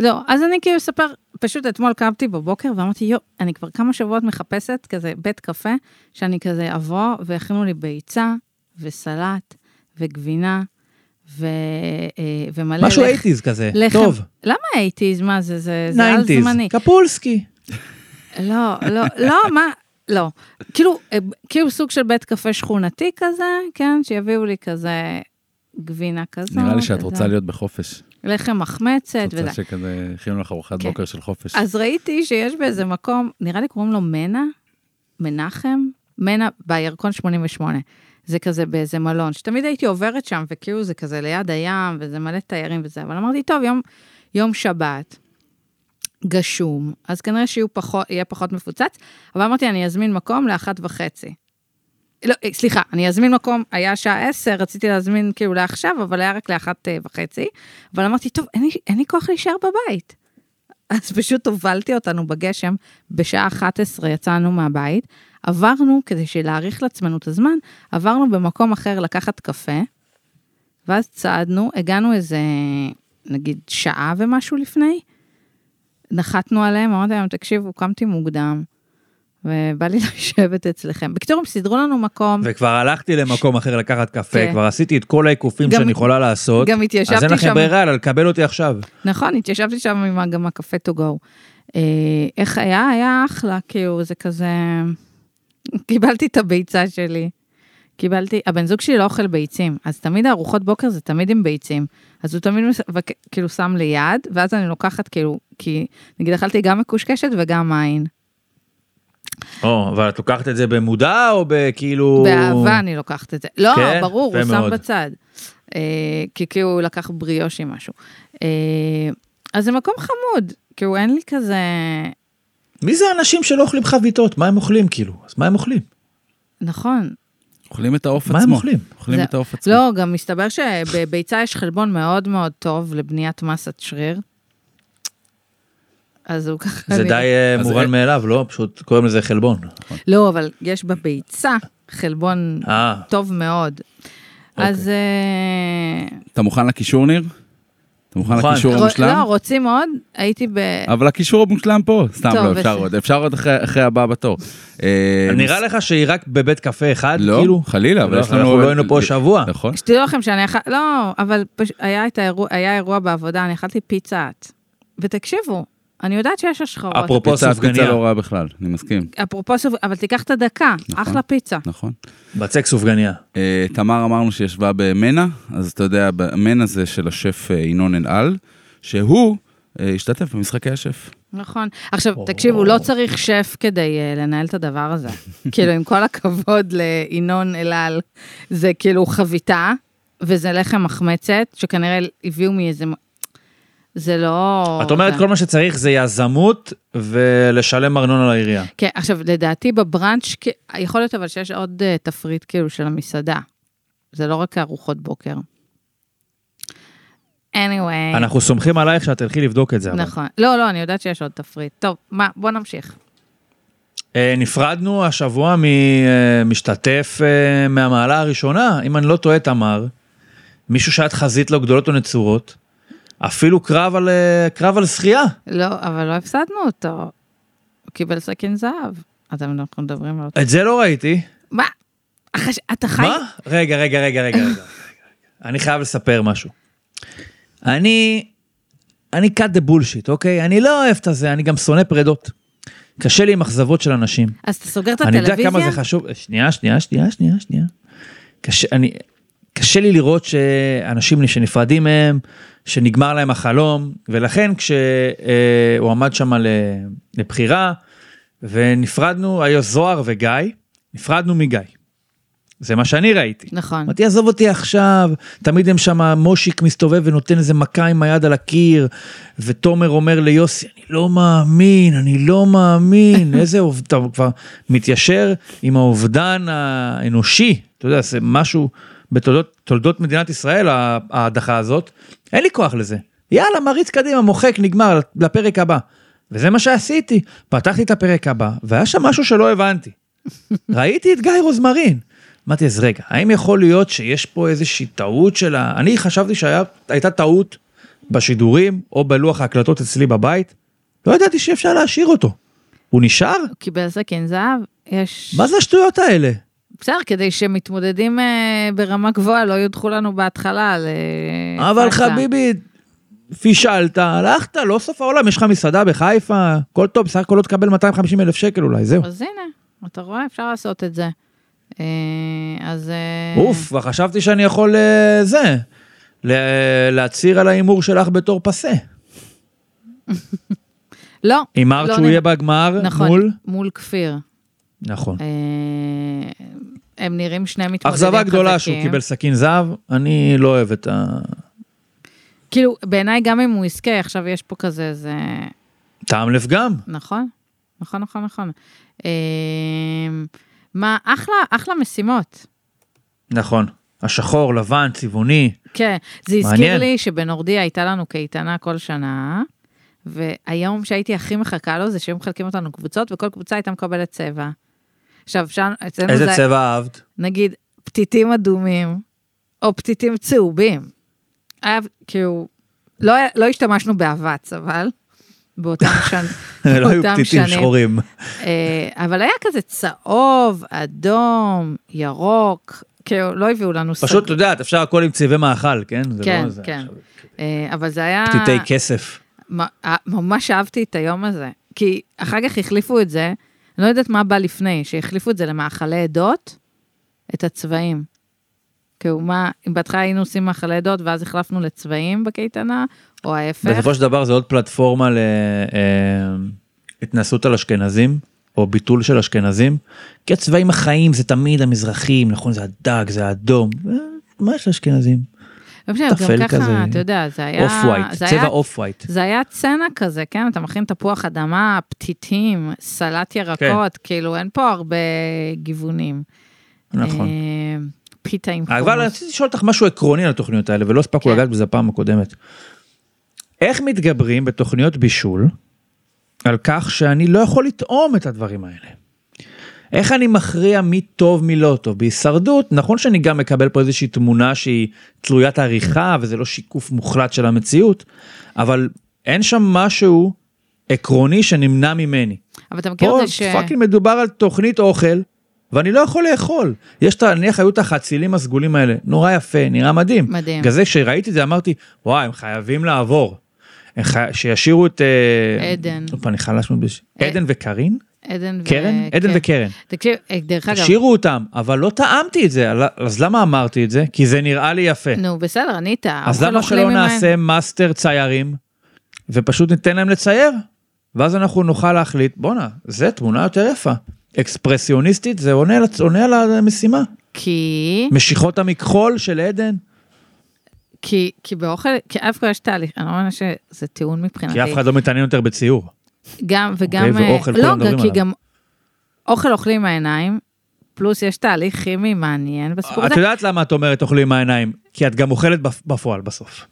לא, אז אני כאילו אספר, פשוט אתמול קמתי בבוקר ואמרתי, יו, אני כבר כמה שבועות מחפשת כזה בית קפה, שאני כזה אבוא והכינו לי ביצה וסלט וגבינה ו, אה, ומלא משהו לח- אייטיז כזה, לחם. טוב, למה אייטיז? מה זה, זה, זה על זמני. קפולסקי. לא, לא, לא, מה, לא. כאילו, אה, כאילו סוג של בית קפה שכונתי כזה, כן? שיביאו לי כזה גבינה כזאת. נראה לי שאת כזה. רוצה להיות בחופש. לחם מחמצת את וזה. רוצה שכזה הכינו לך ארוחת כן. בוקר של חופש. אז ראיתי שיש באיזה מקום, נראה לי קוראים לו מנה, מנחם, מנה בירקון 88. זה כזה באיזה מלון, שתמיד הייתי עוברת שם, וכאילו זה כזה ליד הים, וזה מלא תיירים וזה, אבל אמרתי, טוב, יום, יום שבת, גשום, אז כנראה שיהיה פחות, יהיה פחות מפוצץ, אבל אמרתי, אני אזמין מקום לאחת וחצי. לא, אה, סליחה, אני אזמין מקום, היה שעה עשר, רציתי להזמין כאילו לעכשיו, אבל היה רק לאחת אה, וחצי, אבל אמרתי, טוב, אין לי, אין לי כוח להישאר בבית. אז פשוט הובלתי אותנו בגשם, בשעה 11 יצאנו מהבית, עברנו, כדי להאריך לעצמנו את הזמן, עברנו במקום אחר לקחת קפה, ואז צעדנו, הגענו איזה, נגיד, שעה ומשהו לפני, נחתנו עליהם, אמרתי להם, תקשיבו, קמתי מוקדם, ובא לי לשבת אצלכם. בקיצור, הם סידרו לנו מקום, וכבר הלכתי למקום אחר לקחת קפה, כן. כבר עשיתי את כל העיקופים שאני יכולה לעשות. גם התיישבתי אז אין לכם שם. ברירה אלא לקבל אותי עכשיו. נכון, התיישבתי שם עם גם הקפה to go. אה, איך היה? היה אחלה, כאילו, זה כזה... קיבלתי את הביצה שלי. קיבלתי, הבן זוג שלי לא אוכל ביצים, אז תמיד הארוחות בוקר זה תמיד עם ביצים. אז הוא תמיד מס- וכ- כאילו שם לי יד, ואז אני לוקחת כאילו, כי נגיד אכלתי גם מקושקשת וגם מים. או, אבל את לוקחת את זה במודע או בכאילו... באהבה אני לוקחת את זה. לא, כן? ברור, הוא שם. בצד. אה, כי כאילו הוא לקח בריאושי משהו. אה, אז זה מקום חמוד, כאילו אין לי כזה... מי זה האנשים שלא אוכלים חביתות? מה הם אוכלים כאילו? אז מה הם אוכלים? נכון, אוכלים את העוף מה עצמו. הם אוכלים? אוכלים זה- את העוף עצמו. לא, גם מסתבר שבביצה יש חלבון מאוד מאוד טוב לבניית מסת שריר. אז הוא ככה... זה אני- די אה, מובן אה- מאליו, לא? פשוט קוראים לזה חלבון. לא, אבל יש בביצה חלבון אה, טוב מאוד. אוקיי. אז... אתה מוכן לקישור, ניר? אתה מוכן מוכן. לקישור המושלם? לא, רוצים עוד? הייתי ב... אבל הקישור המושלם פה, סתם לא, אפשר. עוד, אפשר עוד אחרי- הבא בתור. אה, נראה לך שהיא רק בבית קפה אחד, לא, כאילו? חלילה, אבל לא, יש לנו... אנחנו לא היינו פה שבוע. נכון. שתדעו לכם שאני אכל... לא, אבל. היה, אירוע בעבודה, אני אכלתי פיצת. ותקשיבו, אני יודעת שיש השחרות. אפרופו סופגניה. פיצה לא רעה בכלל, אני מסכים, אפרופו סוף... אבל תיקח את הדקה, נכון. אחלה פיצה. נכון. בצק סופגניה. אה, תמר אמרנו שישבה במנה, אז אתה יודע, במנה זה של השף אה, ינון אלעל, שהוא אה, השתתף במשחקי השף. נכון. עכשיו, תקשיבו, לא צריך שף כדי uh, לנהל את הדבר הזה. כאילו, עם כל הכבוד לינון אלעל, זה כאילו חביתה, וזה לחם מחמצת, שכנראה הביאו מאיזה... זה לא... את אומרת זה... כל מה שצריך זה יזמות ולשלם ארנונה לעירייה. כן, עכשיו, לדעתי בבראנץ', יכול להיות אבל שיש עוד uh, תפריט כאילו של המסעדה. זה לא רק ארוחות בוקר. anyway, אנחנו סומכים עלייך שאת תלכי לבדוק את זה. אבל. נכון. לא, לא, אני יודעת שיש עוד תפריט. טוב, מה, בוא נמשיך. אה, נפרדנו השבוע ממשתתף אה, מהמעלה הראשונה, אם אני לא טועה, תמר, מישהו שאת חזית לו גדולות ונצורות, אפילו קרב על, אה, קרב על שחייה. לא, אבל לא הפסדנו אותו. הוא קיבל סכין זהב. אז אנחנו מדברים על אותו. את זה לא ראיתי. מה? אחש... אתה חי... מה? רגע, רגע, רגע, רגע, רגע. אני חייב לספר משהו. אני, אני cut the bullshit, אוקיי? אני לא אוהב את הזה, אני גם שונא פרדות. קשה לי עם אכזבות של אנשים. אז אתה סוגר את אני יודע הטלוויזיה? כמה זה חשוב, שנייה, שנייה, שנייה, שנייה, שנייה. קשה, אני, קשה לי לראות שאנשים שנפרדים מהם, שנגמר להם החלום, ולכן כשהוא עמד שם לבחירה, ונפרדנו, היו זוהר וגיא, נפרדנו מגיא. זה מה שאני ראיתי. נכון. אמרתי, עזוב אותי עכשיו, תמיד הם שם, מושיק מסתובב ונותן איזה מכה עם היד על הקיר, ותומר אומר ליוסי, אני לא מאמין, אני לא מאמין, איזה אובדן, אתה כבר מתיישר עם האובדן האנושי, אתה יודע, זה משהו בתולדות תולדות מדינת ישראל, ההדחה הזאת, אין לי כוח לזה. יאללה, מריץ קדימה, מוחק, נגמר, לפרק הבא. וזה מה שעשיתי, פתחתי את הפרק הבא, והיה שם משהו שלא הבנתי. ראיתי את גיא רוזמרין. אמרתי, אז רגע, האם יכול להיות שיש פה איזושהי טעות של ה... אני חשבתי שהייתה טעות בשידורים או בלוח ההקלטות אצלי בבית, לא ידעתי שאפשר להשאיר אותו. הוא נשאר? הוא קיבל סכין זהב, יש... מה זה השטויות האלה? בסדר, כדי שמתמודדים אה, ברמה גבוהה לא יודחו לנו בהתחלה. אה, אבל. חביבי, פישלת, הלכת, לא סוף העולם, יש לך מסעדה בחיפה, הכל טוב, בסך הכל לא תקבל 250 אלף שקל אולי, זהו. אז הנה, אתה רואה? אפשר לעשות את זה. אה, אז... אוף, כבר חשבתי שאני יכול זה, ל- להצהיר על ההימור שלך בתור פסה. לא. הימרת לא שהוא יהיה בגמר נכון, מול? מול כפיר. נכון. אה, הם נראים שני מתמודדים אכזבה גדולה שהוא חזקים. קיבל סכין זהב, אני לא אוהב את ה... כאילו, בעיניי גם אם הוא יזכה, עכשיו יש פה כזה, זה... טעם לפגם. נכון, נכון, נכון, נכון. אה, מה, אחלה, אחלה משימות. נכון. השחור, לבן, צבעוני. כן, זה הזכיר מעניין. לי שבנורדיה הייתה לנו קייטנה כל שנה, והיום שהייתי הכי מחכה לו זה שהיו מחלקים אותנו קבוצות, וכל קבוצה הייתה מקבלת צבע. עכשיו, אפשר, אצלנו איזה זה, צבע אהבת? נגיד, פתיתים אדומים, או פתיתים צהובים. היה, כאילו, לא, לא השתמשנו באבץ, אבל, באותם, שנ... לא היו פתיתים שנים. שחורים. אה, אבל היה כזה צהוב, אדום, ירוק, כאילו, לא הביאו לנו פשוט, את יודעת, אפשר הכל עם צבעי מאכל, כן? כן, לא זה כן. עכשיו. אה, אבל זה היה... פתיתי כסף. אה, ממש אהבתי את היום הזה. כי אחר כך החליפו את זה, אני לא יודעת מה בא לפני, שהחליפו את זה למאכלי עדות, את הצבעים. כאילו, מה, אם בהתחלה היינו עושים מאכלי עדות ואז החלפנו לצבעים בקייטנה, או ההפך. בסופו של דבר זה עוד פלטפורמה להתנסות על אשכנזים, או ביטול של אשכנזים, כי הצבעים החיים זה תמיד המזרחים, נכון? זה הדג, זה האדום. אה, מה יש לאשכנזים? לא משנה, טפל גם ככה, כזה. אתה יודע, זה היה... off-white, צבע off-white. זה היה צנע כזה, כן? אתה מכין תפוח אדמה, פתיתים, סלט ירקות, כאילו, אין פה הרבה גיוונים. נכון. אה, פיתה עם אבל חומוס. רציתי לשאול אותך משהו עקרוני על התוכניות האלה, ולא הספקנו כן. לגעת בזה פעם הקודמת. איך מתגברים בתוכניות בישול על כך שאני לא יכול לטעום את הדברים האלה? איך אני מכריע מי טוב מי לא טוב? בהישרדות, נכון שאני גם מקבל פה איזושהי תמונה שהיא תלוית עריכה וזה לא שיקוף מוחלט של המציאות, אבל אין שם משהו עקרוני שנמנע ממני. אבל אתה מכיר פה את זה ש... פאקינג מדובר על תוכנית אוכל, ואני לא יכול לאכול. יש את, נניח היו את החצילים הסגולים האלה, נורא יפה, נראה מדהים. מדהים. בגלל זה כשראיתי את זה אמרתי, וואי, הם חייבים לעבור. שישאירו את... אה, עדן. פעם, אני חלש מאוד בש... אה, עדן וקרין? עדן ו... קרן? עדן כן. וקרן. תקשיב, אה, דרך אגב, השאירו אותם, אבל לא טעמתי את זה, אז למה אמרתי את זה? כי זה נראה לי יפה. נו, בסדר, ענית. אז למה שלא נעשה מאסטר ציירים, ופשוט ניתן להם לצייר? ואז אנחנו נוכל להחליט, בואנה, זה תמונה יותר יפה. אקספרסיוניסטית, זה עונה, עונה על המשימה. כי... משיכות המכחול של עדן, כי, כי באוכל, כי אף אחד יש תהליך, אני לא מאמינה שזה טיעון מבחינתי. כי אף אחד לא מתעניין יותר בציור. גם, וגם... אוקיי, אה, ואוכל, לא, כולם מדברים כי. גם אוכל אוכלים עם העיניים, פלוס יש תהליך כימי מעניין בסיפור את הזה. יודעת למה את אומרת אוכלים עם העיניים? כי את גם אוכלת בפ- בפועל בסוף.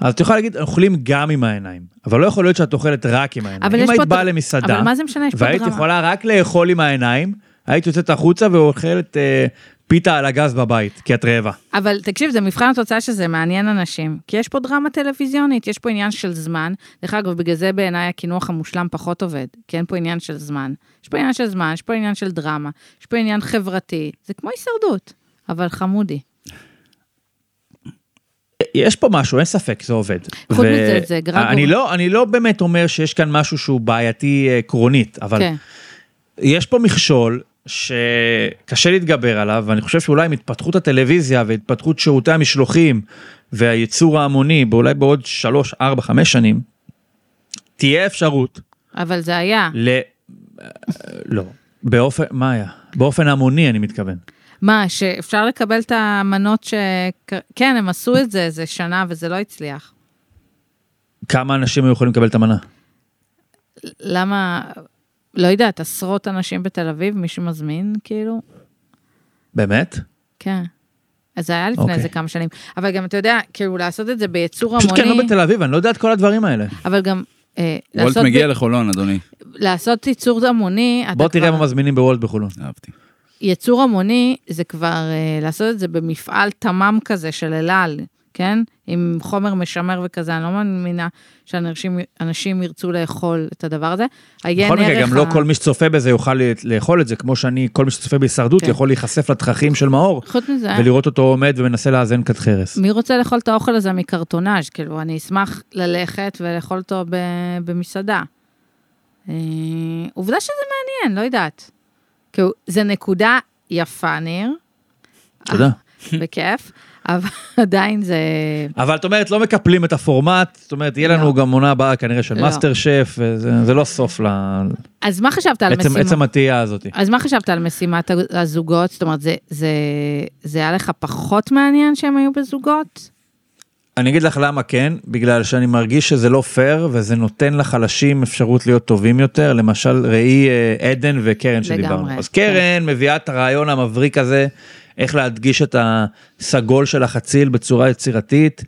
אז את יכולה להגיד, אוכלים גם עם העיניים, אבל לא יכול להיות שאת אוכלת רק עם העיניים. אם היית באה למסעדה, אבל מה זה משנה? יש פה והיית דרמה. יכולה רק לאכול עם העיניים, היית יוצאת החוצה ואוכלת אה, פיתה על הגז בבית, כי את רעבה. אבל תקשיב, זה מבחן התוצאה שזה מעניין אנשים, כי יש פה דרמה טלוויזיונית, יש פה עניין של זמן. דרך אגב, בגלל זה בעיניי הקינוח המושלם פחות עובד, כי אין פה עניין של זמן. יש פה עניין של זמן, יש פה עניין של דרמה, יש פה עניין חברתי, זה כמו הישרדות, אבל חמודי. יש פה משהו, אין ספק, זה עובד. חוץ מזה, זה גרגור. אני לא, אני לא באמת אומר שיש כאן משהו שהוא בעייתי אה, עקרונית, אבל כן. יש פה מכשול שקשה להתגבר עליו, ואני חושב שאולי עם התפתחות הטלוויזיה והתפתחות שירותי המשלוחים והייצור ההמוני, באולי בעוד 3, 4, 5 שנים, תהיה אפשרות אבל זה היה. ל... אה, לא, באופן, מה היה? באופן המוני אני מתכוון. מה, שאפשר לקבל את המנות ש... כן, הם עשו את זה איזה שנה וזה לא הצליח. כמה אנשים היו יכולים לקבל את המנה? למה, לא יודעת, עשרות אנשים בתל אביב, מישהו מזמין, כאילו? באמת? כן. אז זה היה לפני אוקיי. איזה כמה שנים. אבל גם, אתה יודע, כאילו, לעשות את זה ביצור פשוט כי אני המוני, לא בתל אביב, אני לא יודע את כל הדברים האלה. אבל גם... אה, וולט מגיע ב- לחולון, אדוני. לעשות ייצור המוני, אתה בוא תראה כבר- מה מזמינים בוולט בחולון. אהבתי. ייצור המוני זה כבר אה, לעשות את זה במפעל תמ"מ כזה של אל על, כן? עם חומר משמר וכזה, אני לא מאמינה שאנשים אנשים ירצו לאכול את הדבר הזה. בכל מקרה, גם לא ה- כל מי שצופה בזה יוכל לאכול את זה, כמו שאני, כל מי שצופה בהישרדות כן. יכול להיחשף לתככים של מאור, חוץ מזה, ולראות אותו עומד ומנסה לאזן כד חרס. מי רוצה לאכול את האוכל הזה מקרטונאז'? כאילו, אני אשמח ללכת ולאכול אותו ב- במסעדה. אה, עובדה שזה מעניין, לא יודעת. כאילו, זה נקודה יפה, ניר. תודה. בכיף, אבל עדיין זה... אבל את אומרת, לא מקפלים את הפורמט, זאת אומרת, יהיה לנו לא. גם עונה הבאה כנראה של לא. מאסטר שף, זה לא סוף אז מה חשבת על משימה? עצם התהייה הזאת. אז מה חשבת על משימת הזוגות? זאת אומרת, זה, היה לך פחות מעניין שהם היו בזוגות? אני אגיד לך למה כן, בגלל שאני מרגיש שזה לא פייר, וזה נותן לחלשים אפשרות להיות טובים יותר, למשל ראי אה, עדן וקרן שדיברנו. לגמרי, אז קרן מביאה את הרעיון המבריק הזה, איך להדגיש את הסגול של החציל בצורה יצירתית,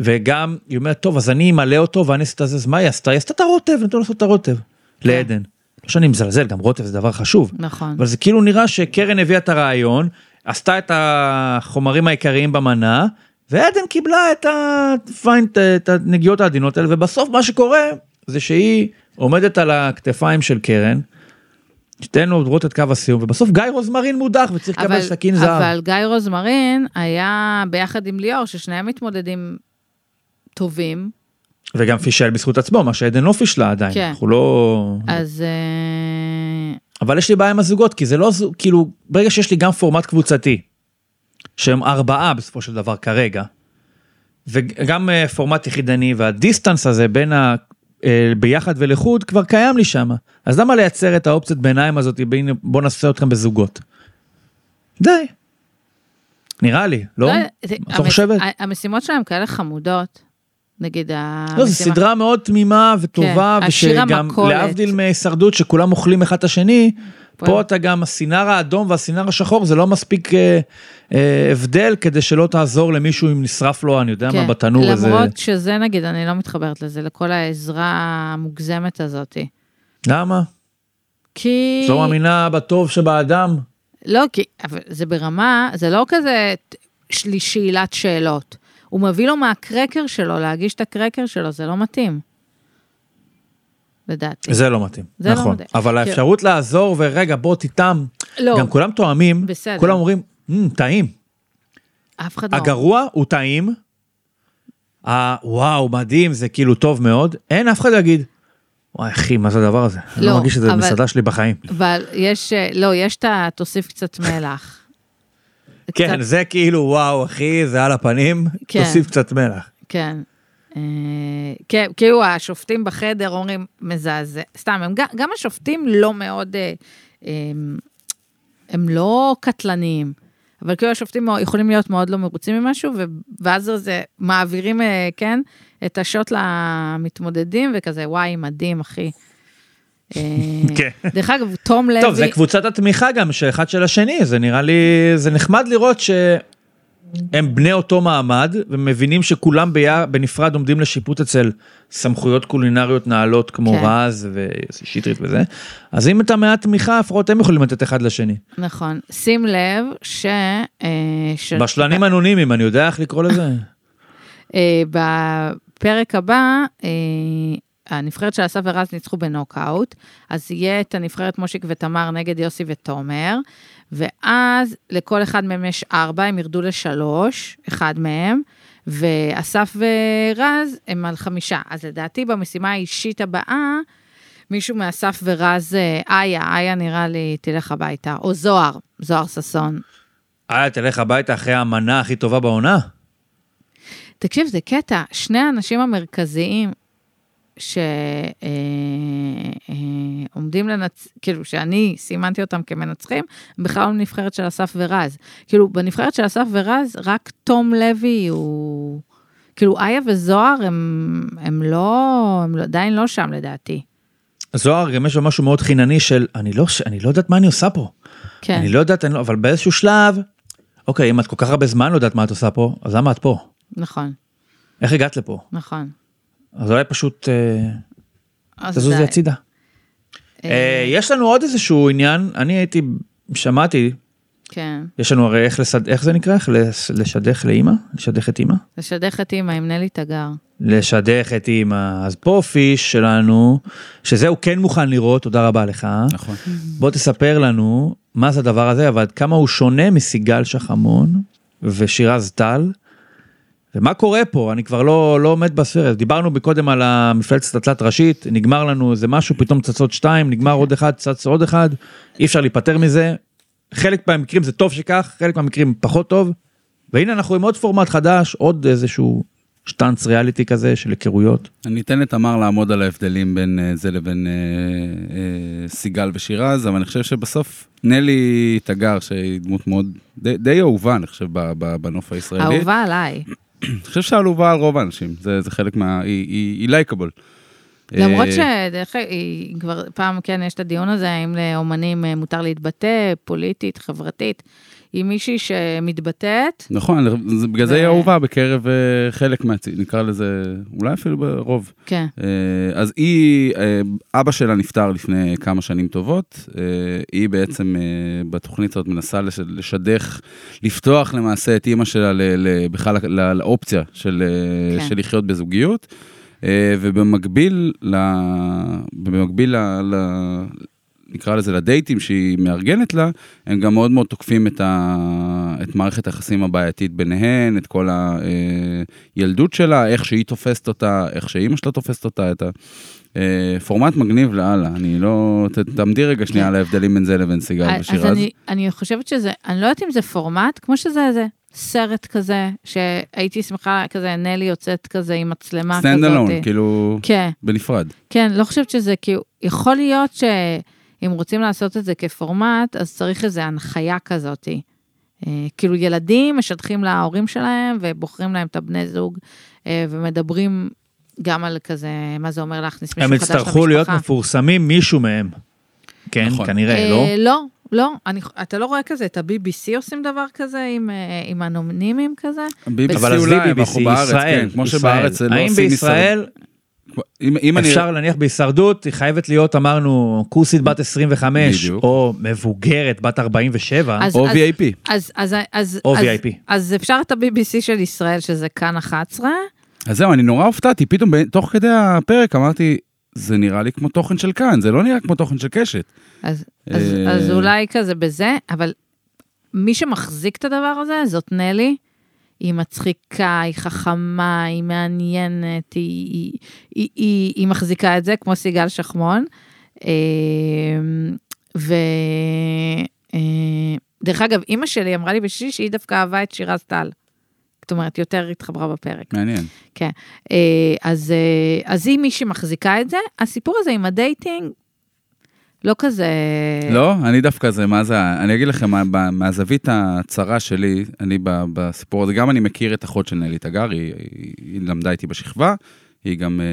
וגם היא אומרת, טוב, אז אני אמלא אותו ואני אעשה את זה, אז מה היא עשתה? היא עשתה את הרוטב, נתנו לעשות את הרוטב, לעדן. לא שאני מזלזל, גם רוטב זה דבר חשוב. נכון. אבל זה כאילו נראה שקרן הביאה את הרעיון, עשתה את החומרים העיקריים במנה, ועדן קיבלה את הנגיעות העדינות האלה, ובסוף מה שקורה זה שהיא עומדת על הכתפיים של קרן, שתיהן עוברות את קו הסיום, ובסוף גיא רוזמרין מודח וצריך לקבל סכין זהב. אבל גיא רוזמרין היה ביחד עם ליאור, ששניהם מתמודדים טובים, וגם פישל בזכות עצמו, מה שעדן לא פישלה עדיין, כן. אנחנו לא... אז אה, אבל יש לי בעיה עם הזוגות, כי זה לא, זוג- כאילו, ברגע שיש לי גם פורמט קבוצתי, שהם ארבעה בסופו של דבר כרגע, וגם אה, פורמט יחידני, והדיסטנס הזה בין ה... ביחד ולחוד כבר קיים לי שם. אז למה לייצר את האופציית ביניים הזאת, בין- בוא נעשה אתכם בזוגות? די. נראה לי, לא? את לא המש- חושבת? המשימות שלהם כאלה חמודות, נגיד המשימה... לא, זו סדרה מאוד תמימה וטובה, כן, ושגם. להבדיל מהישרדות שכולם אוכלים אחד את השני, פה- אתה גם הסינר האדום והסינר השחור זה לא מספיק אה, אה, הבדל כדי שלא תעזור למישהו אם נשרף לו אני יודע כן, מה בתנור איזה למרות שזה נגיד, אני לא מתחברת לזה, לכל העזרה המוגזמת הזאת. למה? כי... לא מאמינה בטוב שבאדם? לא, כי אבל זה ברמה, זה לא כזה שאלת שאלות. הוא מביא לו מהקרקר שלו, להגיש את הקרקר שלו, זה לא מתאים. לדעתי. זה לא מתאים, זה לא נכון, מתאים. אבל כן. האפשרות לעזור ורגע בוא תטעם, לא, גם כולם תואמים, בסדר. כולם אומרים "מ, טעים, אף אחד לא. הגרוע הוא טעים, ה- וואו מדהים זה כאילו טוב מאוד, אין אף אחד יגיד, וואי אחי מה זה הדבר הזה, אני לא לא, מרגיש את זה אבל- במסעדה שלי בחיים. אבל יש, אה, לא, יש את ה... תוסיף קצת מלח. כן, קצת- זה כאילו וואו אחי זה על הפנים, כן. תוסיף קצת מלח. כן. כן, כאילו השופטים בחדר אומרים מזעזע, סתם, הם, גם- השופטים לא מאוד, אה, הם, הם לא קטלניים, אבל כאילו השופטים יכולים להיות מאוד לא מרוצים ממשהו, ואז זה מעבירים, אה, כן, את השוט למתמודדים, וכזה, וואי, מדהים, אחי. כן. דרך אגב, תום לוי, טוב זה קבוצת התמיכה גם שאחד של השני זה נראה לי זה נחמד לראות שהם בני אותו מעמד ומבינים שכולם ביה, בנפרד עומדים לשיפוט אצל סמכויות קולינריות נעלות כמו כן. רז ושטרית וזה אז אם אתה מעט תמיכה לפחות הם יכולים לתת אחד לשני. נכון, שים לב ש... אה, ש- בשלנים אנונימיים אני יודע איך לקרוא לזה. אה, בפרק הבא, אה, הנבחרת של אסף ורז ניצחו בנוקאוט, אז יהיה את הנבחרת מושיק ותמר נגד יוסי ותומר, ואז לכל אחד מהם יש ארבע, הם ירדו לשלוש, אחד מהם, ואסף ורז הם על חמישה. אז לדעתי במשימה האישית הבאה, מישהו מאסף ורז, אה, איה, איה נראה לי תלך הביתה, או זוהר, זוהר ששון. אה תלך הביתה אחרי המנה הכי טובה בעונה. תקשיב, זה קטע, שני האנשים המרכזיים שעומדים לנצ... כאילו, שאני סימנתי אותם כמנצחים, בכלל לא נבחרת של אסף ורז. כאילו, בנבחרת של אסף ורז, רק תום לוי הוא... כאילו, איה וזוהר הם, הם לא, הם לא- עדיין לא שם לדעתי. זוהר גם יש לו משהו מאוד חינני של אני לא אני לא יודעת מה אני עושה פה. כן, אני לא יודעת אני לא, אבל באיזשהו שלב. אוקיי אם את כל כך הרבה זמן לא יודעת מה את עושה פה אז למה את פה? נכון, איך הגעת לפה? נכון. אז אולי פשוט אה, אז תזוזי די. הצידה. אה, יש לנו עוד איזשהו עניין אני הייתי שמעתי כן, יש לנו הרי איך לסד... איך זה נקרא איך לשדך לאימא לשדך את אימא לשדך את אימא עם נלי תגר. לשדך את אימא אז פה פיש שלנו שזה הוא כן מוכן לראות תודה רבה לך נכון. בוא תספר לנו מה זה הדבר הזה אבל כמה הוא שונה מסיגל שחמון ושירז טל ומה קורה פה? אני כבר לא, לא עומד בסרט. דיברנו קודם על המפלצת התלת ראשית, נגמר לנו איזה משהו, פתאום צצות שתיים, נגמר עוד אחד, צץ עוד אחד, אי אפשר להיפטר מזה. חלק מהמקרים זה טוב שכך, חלק מהמקרים פחות טוב. והנה אנחנו עם עוד פורמט חדש, עוד איזשהו שטאנץ ריאליטי כזה של היכרויות. אני אתן לתמר לעמוד על ההבדלים בין אה, זה לבין אה, אה, סיגל ושירז, אבל אני חושב שבסוף נלי תגר, שהיא דמות מאוד, די, די אהובה, אני חושב, ב- ב- בנוף הישראלי. אהובה עליי. אני חושב שאהובה על רוב האנשים, זה, זה חלק מה... היא- היא לייקable. למרות אה, שדרך אגב, היא כבר פעם, כן, יש את הדיון הזה, האם לאומנים אה, מותר להתבטא, פוליטית, חברתית. היא מישהי שמתבטאת, נכון, בגלל זה היא אהובה בקרב אה, חלק מהצי... נקרא לזה, אולי אפילו ברוב. כן, אה, אז היא, אה, אבא שלה נפטר לפני כמה שנים טובות, היא בעצם בתוכנית הזאת מנסה לש- לשדך, לפתוח למעשה את אימא שלה בכלל לאופציה של כן. של לחיות בזוגיות, ובמקביל ל... במקביל ל... ל- נקרא לזה לדייטים שהיא מארגנת לה, הם גם מאוד מאוד תוקפים את, ה... את מערכת היחסים הבעייתית ביניהן, את כל הילדות שלה, איך שהיא תופסת אותה, איך שאימא שלה תופסת אותה, את הפורמט מגניב לאללה, אני לא... ת- תעמדי רגע שנייה. על ההבדלים בין זה לבין סיגל אז ושירז. אני, אני חושבת שזה, אני לא יודעת אם זה פורמט, כמו שזה איזה סרט כזה, שהייתי שמחה כזה, נלי יוצאת כזה עם מצלמה כזאת. stand alone, כאילו, כן, בנפרד. כן, לא חושבת שזה כאילו, יכול להיות שאם רוצים לעשות את זה כפורמט, אז צריך איזו הנחיה כזאת. אה, כאילו ילדים משדכים להורים שלהם ובוחרים להם את הבני זוג אה, ומדברים גם על כזה, מה זה אומר להכניס מישהו הם חדש למשפחה. יצטרכו להיות מפורסמים מישהו מהם. כן, נכון. כנראה, לא? אה, לא, לא, אני, אתה לא רואה כזה, את ה-BBC עושים דבר כזה עם, אה, עם אנונימים כזה? BBC אבל עזבי אולי, אבל אנחנו BBC, בארץ, ישראל, כן, כמו ישראל. שבארץ לא האם עושים בישראל אם- אם אני... אפשר להניח בהישרדות, היא חייבת להיות, אמרנו, כוסית בת 25, בדיוק. או מבוגרת בת 47, אז- או אז- VIP. אז, אז, אז, או אז, VIP. אז אפשר את ה-BBC של ישראל, שזה כאן 11, אז זהו, אני נורא הופתעתי, פתאום ב- תוך כדי הפרק אמרתי, זה נראה לי כמו תוכן של כאן, זה לא נראה כמו תוכן של קשת. אז, אז, אה. אז אולי כזה בזה, אבל מי שמחזיק את הדבר הזה זאת נלי. היא מצחיקה, היא חכמה, היא מעניינת, היא, היא, היא, היא, היא מחזיקה את זה, כמו סיגל שחמון. אה, ודרך אגב, אימא שלי אמרה לי בשישי שהיא דווקא אהבה את שירז טל. זאת אומרת, יותר התחברה בפרק. מעניין. כן. אה, אז, אה, אז אם מישהי מחזיקה את זה, הסיפור הזה עם ה dating, לא כזה... לא, אני דווקא זה, מה זה, אני אגיד לכם, מה- מהזווית הצרה שלי, אני בסיפור הזה, גם אני מכיר את אחות של נלי תגר, היא, היא, היא למדה איתי בשכבה, היא גם, אה,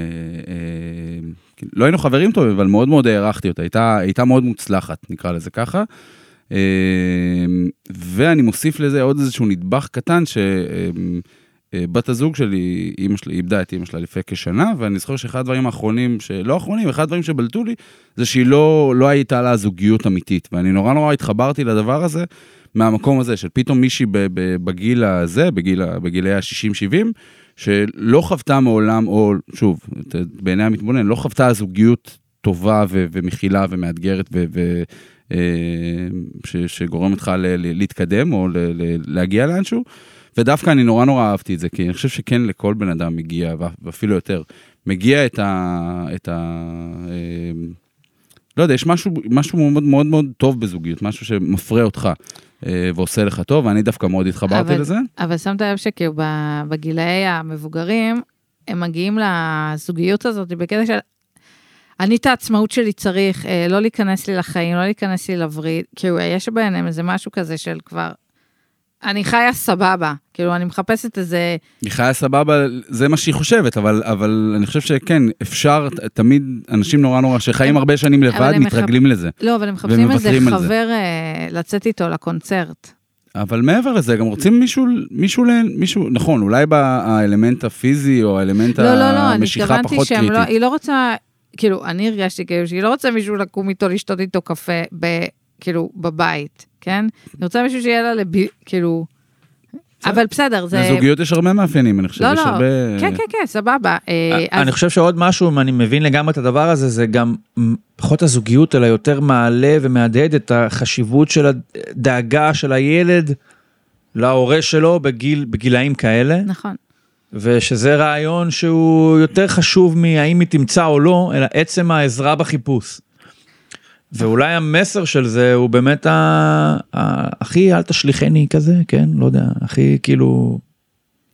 אה, לא היינו חברים טובים, אבל מאוד מאוד הערכתי אותה, הייתה, הייתה מאוד מוצלחת, נקרא לזה ככה. אה, ואני מוסיף לזה עוד איזשהו נדבך קטן, שבת הזוג שלי, אימא שלי, איבדה את אימא שלה לפני כשנה, ואני זוכר שאחד הדברים האחרונים, שלא אחרונים, אחד הדברים שבלטו לי, זה שהיא לא, לא הייתה לה זוגיות אמיתית, ואני נורא נורא התחברתי לדבר הזה, מהמקום הזה של פתאום מישהי בגיל הזה, בגיל, בגילי ה-60-70, שלא חוותה מעולם, או שוב, בעיני המתבונן, לא חוותה זוגיות טובה ו- ומכילה ומאתגרת ו... ו- אה, ש- שגורמת לך ל- להתקדם או ל- להגיע לאנשהו. ודווקא אני נורא נורא אהבתי את זה, כי אני חושב שכן לכל בן אדם מגיע, ואפילו יותר, מגיע את ה... את ה אה, לא יודע, יש משהו, משהו מאוד מאוד מאוד טוב בזוגיות, משהו שמפרה אותך אה, ועושה לך טוב, ואני דווקא מאוד התחברתי אבל- לזה. אבל שמת לב שכאילו בגילאי המבוגרים, הם מגיעים לזוגיות הזאת בקטע של... אני את העצמאות שלי צריך, אה, לא להיכנס לי לחיים, לא להיכנס לי לווריד, כאילו יש ביניהם איזה משהו כזה של כבר, אני חיה סבבה, כאילו אני מחפשת איזה, היא חיה סבבה, זה מה שהיא חושבת, אבל, אבל אני חושב שכן, אפשר, תמיד אנשים נורא נורא שחיים הם- הרבה שנים לבד, מתרגלים לזה. לא, אבל הם מחפשים איזה. חבר אה, לצאת איתו לקונצרט. אבל מעבר לזה, גם רוצים מישהו, מישהו, מישהו, נכון, אולי באלמנט הפיזי או האלמנט לא, לא, לא, אני המשיכה התכוונתי פחות לא, קריטית. היא לא רוצה, כאילו, אני הרגשתי כאילו שהיא לא רוצה מישהו לקום איתו, לשתות איתו קפה, ב, כאילו, בבית, כן? היא רוצה מישהו שיהיה לה לב... כאילו... אבל בסדר, זה... לזוגיות יש הרבה מאפיינים, אני חושב, לא, יש לא, הרבה... כן, כן, כן, סבבה. אה, אז- אני חושב שעוד משהו, אם אני מבין לגמרי את הדבר הזה, זה גם פחות הזוגיות, אלא יותר מעלה ומהדהד את החשיבות של הדאגה של הילד להורה שלו בגיל, בגילאים כאלה. נכון. ושזה רעיון שהוא יותר חשוב מהאם היא תמצא או לא, אלא עצם העזרה בחיפוש. ואולי המסר של זה הוא באמת ה... ה... הכי אל תשליכני כזה, כן? לא יודע, הכי כאילו...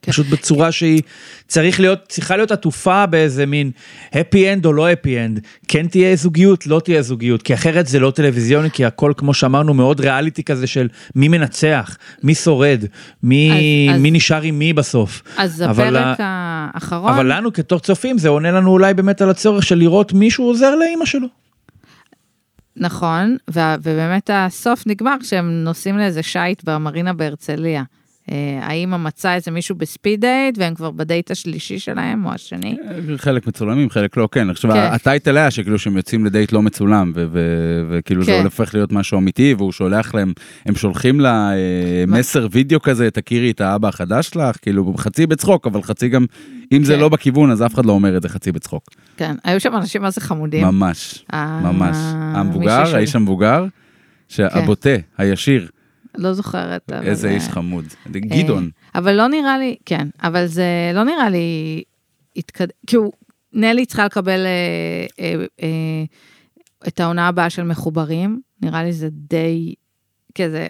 כן. פשוט בצורה שהיא צריך להיות, צריכה להיות עטופה באיזה מין happy end או לא happy end. כן תהיה זוגיות, לא תהיה זוגיות, כי אחרת זה לא טלוויזיוני, כי הכל כמו שאמרנו מאוד ריאליטי כזה של מי מנצח, מי שורד, מי, אז- אז- מי נשאר עם מי בסוף. אז אבל הפרק האחרון, אבל לנו כתור צופים זה עונה לנו אולי באמת על הצורך של לראות מישהו עוזר לאימא שלו. נכון, ובאמת הסוף נגמר כשהם נוסעים לאיזה שיט במרינה בהרצליה. אה, האמא מצאה איזה מישהו ב speed date, והם כבר בדייט השלישי שלהם, או השני. חלק מצולמים, חלק לא, כן. חושב, כן. ה title היה שכאילו שהם יוצאים לדייט לא מצולם, וכאילו זה כן. הופך להיות משהו אמיתי, והוא שולח להם, הם שולחים לה אה? מסר וידאו כזה, תכירי את האבא החדש שלך, כאילו חצי בצחוק, אבל חצי גם, אם זה כן. לא בכיוון, אז אף אחד לא אומר את זה חצי בצחוק. כן, היו שם אנשים מה זה חמודים. ממש, אה, ממש. המבוגר, האיש המבוגר, שהבוטה, הישיר, לא זוכרת. אבל, איזה איש אה, חמוד. גדעון. אבל לא נראה לי, כן, אבל זה לא נראה לי, התקד... כאילו, נלי צריכה לקבל אה, אה, אה, את העונה הבאה של מחוברים, נראה לי זה די, כזה,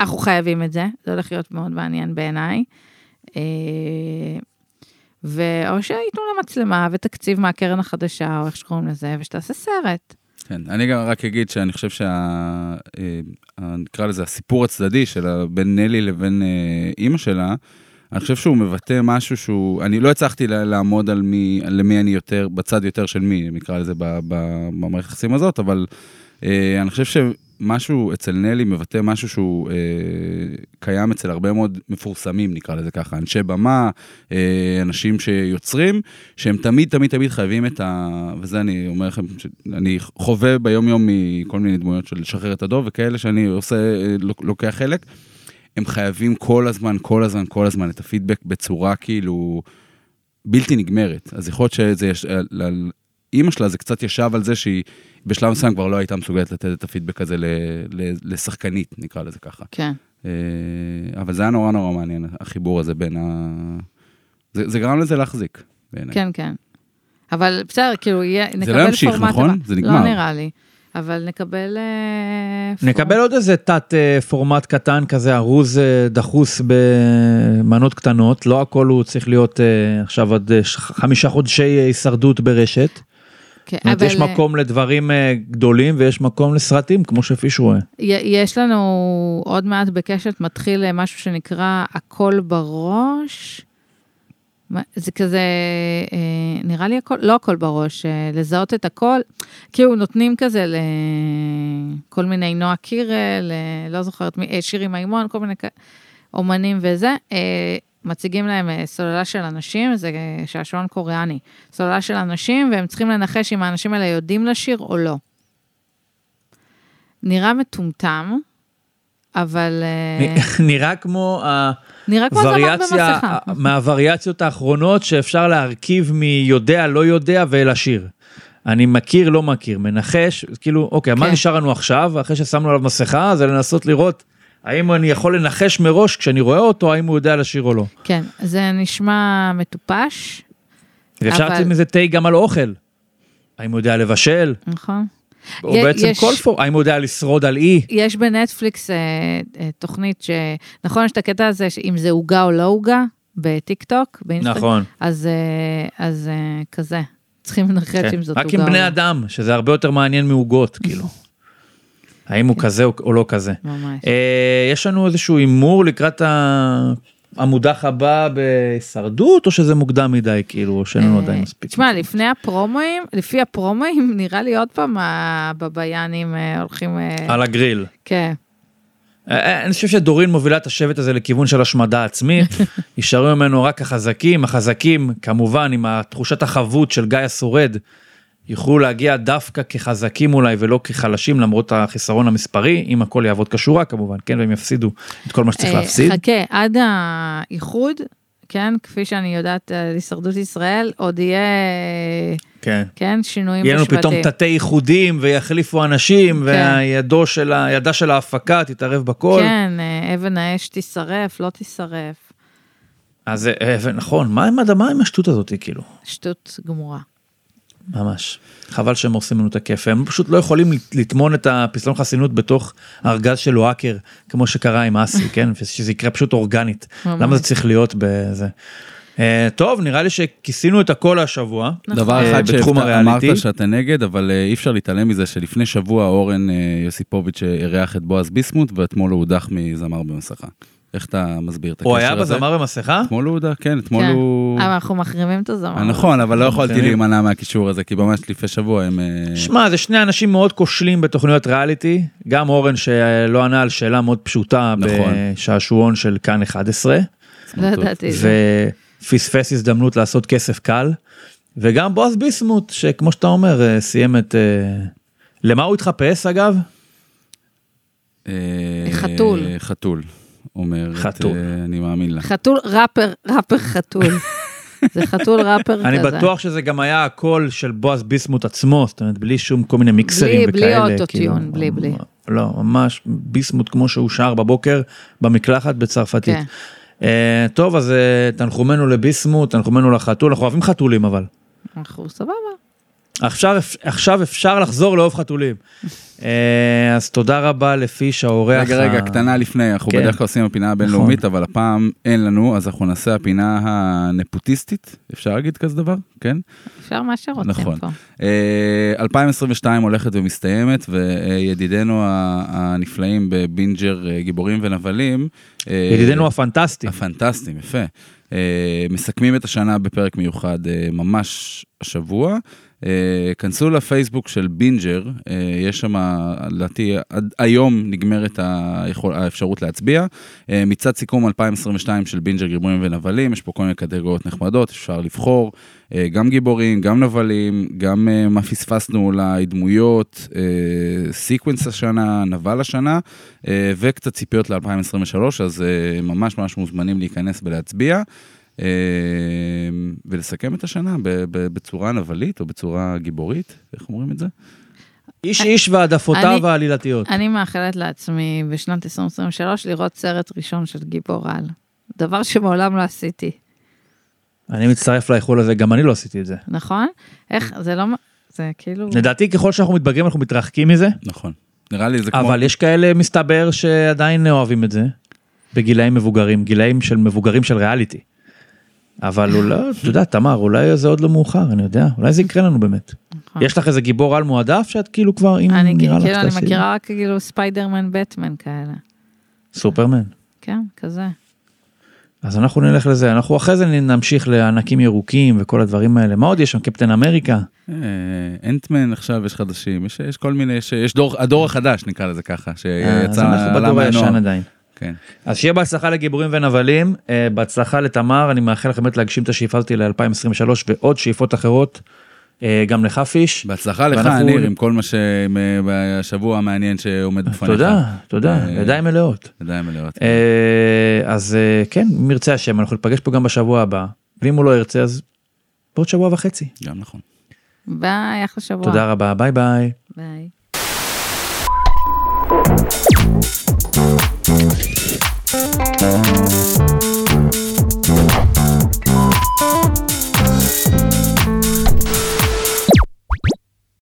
אנחנו חייבים את זה, זה הולך להיות מאוד מעניין בעיניי. אה, ואו שייתנו לה מצלמה ותקציב מהקרן החדשה, או איך שקוראים לזה, ושתעשה סרט. כן, אני גם רק אגיד שאני חושב שה... אה, ה- נקרא לזה הסיפור הצדדי של בין נלי לבין אה, אימא שלה, אני חושב שהוא מבטא משהו שהוא, אני לא הצלחתי לעמוד על מי, למי אני יותר, בצד יותר של מי, נקרא לזה במערכת היחסים הזאת, אבל אה, אני חושב שמשהו אצל נלי מבטא משהו שהוא אה, קיים אצל הרבה מאוד מפורסמים, נקרא לזה ככה, אנשי במה, אה, אנשים שיוצרים, שהם תמיד תמיד תמיד חייבים את ה... וזה אני אומר לכם, אני חווה ביום יום מכל מיני דמויות של לשחרר את הדוב וכאלה שאני עושה, אה, לוק- לוקח חלק. הם חייבים כל הזמן, כל הזמן, כל הזמן את הפידבק בצורה כאילו בלתי נגמרת. אז יכול להיות שזה יש... אימא שלה זה קצת ישב על זה שהיא בשלב מסוים כבר לא הייתה מסוגלת לתת את הפידבק הזה ל, ל, לשחקנית, נקרא לזה ככה. כן. אה, אבל זה היה נורא נורא מעניין, החיבור הזה בין ה... זה, זה גרם לזה להחזיק, בעיניי. כן, כן. אבל בסדר, כאילו, יהיה, נקבל לא ימשיך, פורמט נכון? הבא. זה נגמר. לא נראה לי. אבל נקבל... אה, פורמט. נקבל עוד איזה תת אה, פורמט קטן כזה ארוז דחוס במנות קטנות, לא הכל הוא צריך להיות עכשיו עד חמישה חודשי הישרדות ברשת. כן, זאת אומרת, אבל, יש מקום לדברים אה, גדולים ויש מקום לסרטים כמו שפיש רואה. יש לנו עוד מעט בקשת מתחיל אה, משהו שנקרא הכל בראש. זה כזה, אה, נראה לי הכל, לא הכל בראש, אה, לזהות את הכל. כאילו נותנים כזה לכל מיני נועה קירל, אה, לא זוכרת מי, אה, שירי מימון, כל מיני אומנים וזה. מציגים להם אה, סוללה של אנשים, זה אה, שעשועון קוריאני. סוללה של אנשים, והם צריכים לנחש אם האנשים האלה יודעים לשיר או לא. נראה מטומטם, אבל אה, נראה כמו הווריאציה. מהווריאציות האחרונות שאפשר להרכיב מיודע לא יודע ולשיר. אני מכיר לא מכיר מנחש כאילו אוקיי מה כן. נשאר לנו עכשיו אחרי ששמנו עליו מסכה זה לנסות לראות האם אני יכול לנחש מראש כשאני רואה אותו האם הוא יודע לשיר או לא. כן, זה נשמע מטופש, ואפשר אבל- לצאת מזה תה גם על אוכל. האם הוא יודע לבשל נכון? או י- בעצם יש- כל פור האם הוא יודע לשרוד על אי. יש בנטפליקס אה, אה, תוכנית ש... נכון, יש את הקטע הזה, אם זה עוגה או לא עוגה, בטיק טוק, באינסטגרם. נכון. אז, אה, אז אה, כזה, צריכים לנחש כן. אם זאת עוגה רק או לא. עם בני אדם שזה הרבה יותר מעניין מעוגות כאילו. האם הוא כזה או- לא כזה. ממש. אה, יש לנו איזשהו הימור לקראת ה- המודח הבא בהישרדות או שזה מוקדם מדי כאילו או שאין לנו אה, עדיין מספיק. תשמע, לפני הפרומואים, לפי הפרומואים, נראה לי עוד פעם הבביינים אה, הולכים... על הגריל. כן. אני חושב שדורין מובילה את השבט הזה לכיוון של השמדה עצמית. יישארו ממנו רק החזקים, החזקים כמובן עם התחושת החבות של גיא השורד. יוכלו להגיע דווקא כחזקים אולי ולא כחלשים למרות החיסרון המספרי אם הכל יעבוד כשורה כמובן כן והם יפסידו את כל מה שצריך אה, להפסיד. חכה, עד האיחוד, כן, כפי שאני יודעת על הישרדות ישראל, עוד יהיה, כן. כן, שינויים יהיה לנו בשבטים. פתאום תתי איחודים ויחליפו אנשים כן. והידו של של ההפקה תתערב בכל. כן, אה, אבן האש תישרף, לא תישרף. אז אה, ונכון, מה עם השטות הזאת, כאילו? שטות גמורה. ממש. חבל שהם הורסים לנו את הכיף, הם פשוט לא יכולים לטמון את הפסלון חסינות בתוך ארגז של וואקר, כמו שקרה עם אסי, כן? שזה יקרה פשוט אורגנית. ממש. למה זה צריך להיות בזה? אה, טוב, נראה לי שכיסינו את הכל השבוע. דבר אה, אחד בתחום הריאליטי. שאמרת שאתה נגד, אבל אה, אי אפשר להתעלם מזה שלפני שבוע אורן אה, יוסיפוביץ' אירח את בועז ביסמוט, ואתמול הוא הודח מזמר במסכה. איך אתה מסביר את הקשר הוא הזה? היה בזמר במסכה? אתמול הוא הודח, כן, אתמול כן. הוא... אבל אנחנו מחרימים את הזמר. אה, נכון, אבל לא יכולתי. להימנע מהקישור הזה, כי ממש לפני שבוע הם... אה, שמע, זה שני אנשים מאוד כושלים בתוכניות ריאליטי, גם אורן שלא ענה על שאלה מאוד פשוטה נכון. בשעשועון של כאן 11, לא ידעתי. ופספס הזדמנות לעשות כסף קל, וגם בועז ביסמוט, שכמו שאתה אומר, אה, סיים את... למה הוא התחפש אגב? חתול. חתול. אומר, חתול. אני מאמין לה. חתול ראפר, ראפר חתול. זה חתול ראפר כזה. אני בטוח שזה גם היה הקול של בועז ביסמוט עצמו, זאת אומרת, בלי שום כל מיני מיקסרים בלי- בלי וכאלה. אוטוטיון, כאילו, בלי- בלי. לא, ממש ביסמוט כמו שהוא שר בבוקר במקלחת בצרפתית. כן. אה, טוב, אז אה, תנחומינו לביסמוט, תנחומינו לחתול, אנחנו אוהבים חתולים אבל. אנחנו סבבה. עכשיו, עכשיו אפשר לחזור לאהוב חתולים. אה, אז תודה רבה לפיש האורח. רגע, רגע, ה- קטנה לפני, אנחנו כן. בדרך כלל עושים הפינה הבינלאומית, אבל הפעם אין לנו, אז אנחנו נעשה הפינה הנפוטיסטית, אפשר להגיד כזה דבר? כן? אפשר מה שרוצים נכון. פה. אה, 2022 הולכת ומסתיימת, וידידינו הנפלאים בבינג'ר אה, גיבורים ונבלים, אה, ידידנו הפנטסטי. הפנטסטיים, יפה. אה, מסכמים את השנה בפרק מיוחד אה, ממש השבוע. אה, כנסו לפייסבוק של בינג'ר, אה, יש שם, לדעתי, היום נגמרת היכול, האפשרות להצביע. אה, מצד סיכום 2022 של בינג'ר גיבורים ונבלים, יש פה כל מיני קטגוריות נחמדות, אפשר לבחור גם גיבורים, גם נבלים, גם מה פספסנו אולי, דמויות, סיקוונס השנה, נבל השנה, וקצת ציפיות ל-2023, אז ממש ממש מוזמנים להיכנס ולהצביע. אה, ולסכם את השנה בצורה נבלית או בצורה גיבורית, איך אומרים את זה? איש איש והעדפותיו העלילתיות. אני מאחלת לעצמי בשנת 2023 לראות סרט ראשון של גיבור על. דבר שמעולם לא עשיתי, אני מצטרף לאיחול הזה, גם אני לא עשיתי את זה. נכון? איך, זה לא, זה כאילו... לדעתי ככל שאנחנו מתבגרים אנחנו מתרחקים מזה, נכון. נראה לי זה כמו... אבל יש כאלה מסתבר שעדיין אוהבים את זה, בגילאים מבוגרים, גילאים של מבוגרים של ריאליטי. אבל אולי, אתה יודע, תמר, אולי זה עוד לא מאוחר, אני יודע, אולי זה יקרה לנו באמת. נכון. יש לך איזה גיבור על מועדף שאת כאילו כבר, אם אני נראה לך כאילו, אני שתעשי? מכירה רק כאילו ספיידרמן, בטמן כאלה. סופרמן. כן, כזה. אז אנחנו נלך לזה, אנחנו אחרי זה נמשיך לענקים ירוקים וכל הדברים האלה. מה עוד יש שם? קפטן אמריקה? אה, אנטמן עכשיו יש חדשים, יש, יש כל מיני, יש, יש דור, הדור החדש נקרא לזה ככה, אה, אז שיצא, אנחנו עלה בדור הישן. עדיין. כן. אז שיהיה בהצלחה לגיבורים ונבלים, אה, בהצלחה לתמר, אני מאחל לכם באמת להגשים את השאיפה הזאת ל-2023 ועוד שאיפות אחרות, אה, גם לך פיש. בהצלחה לך, ואנחנו- ניר, עם כל מה שבשבוע המעניין שעומד בפניך. תודה, תודה, אה, ידיים מלאות. ידיים מלאות. אה, אז אה, כן, אם ירצה השם, אנחנו ניפגש פה גם בשבוע הבא, ואם הוא לא ירצה אז בעוד שבוע וחצי. גם נכון. ביי, אחלה שבוע. תודה רבה, ביי ביי. ביי. Thank you.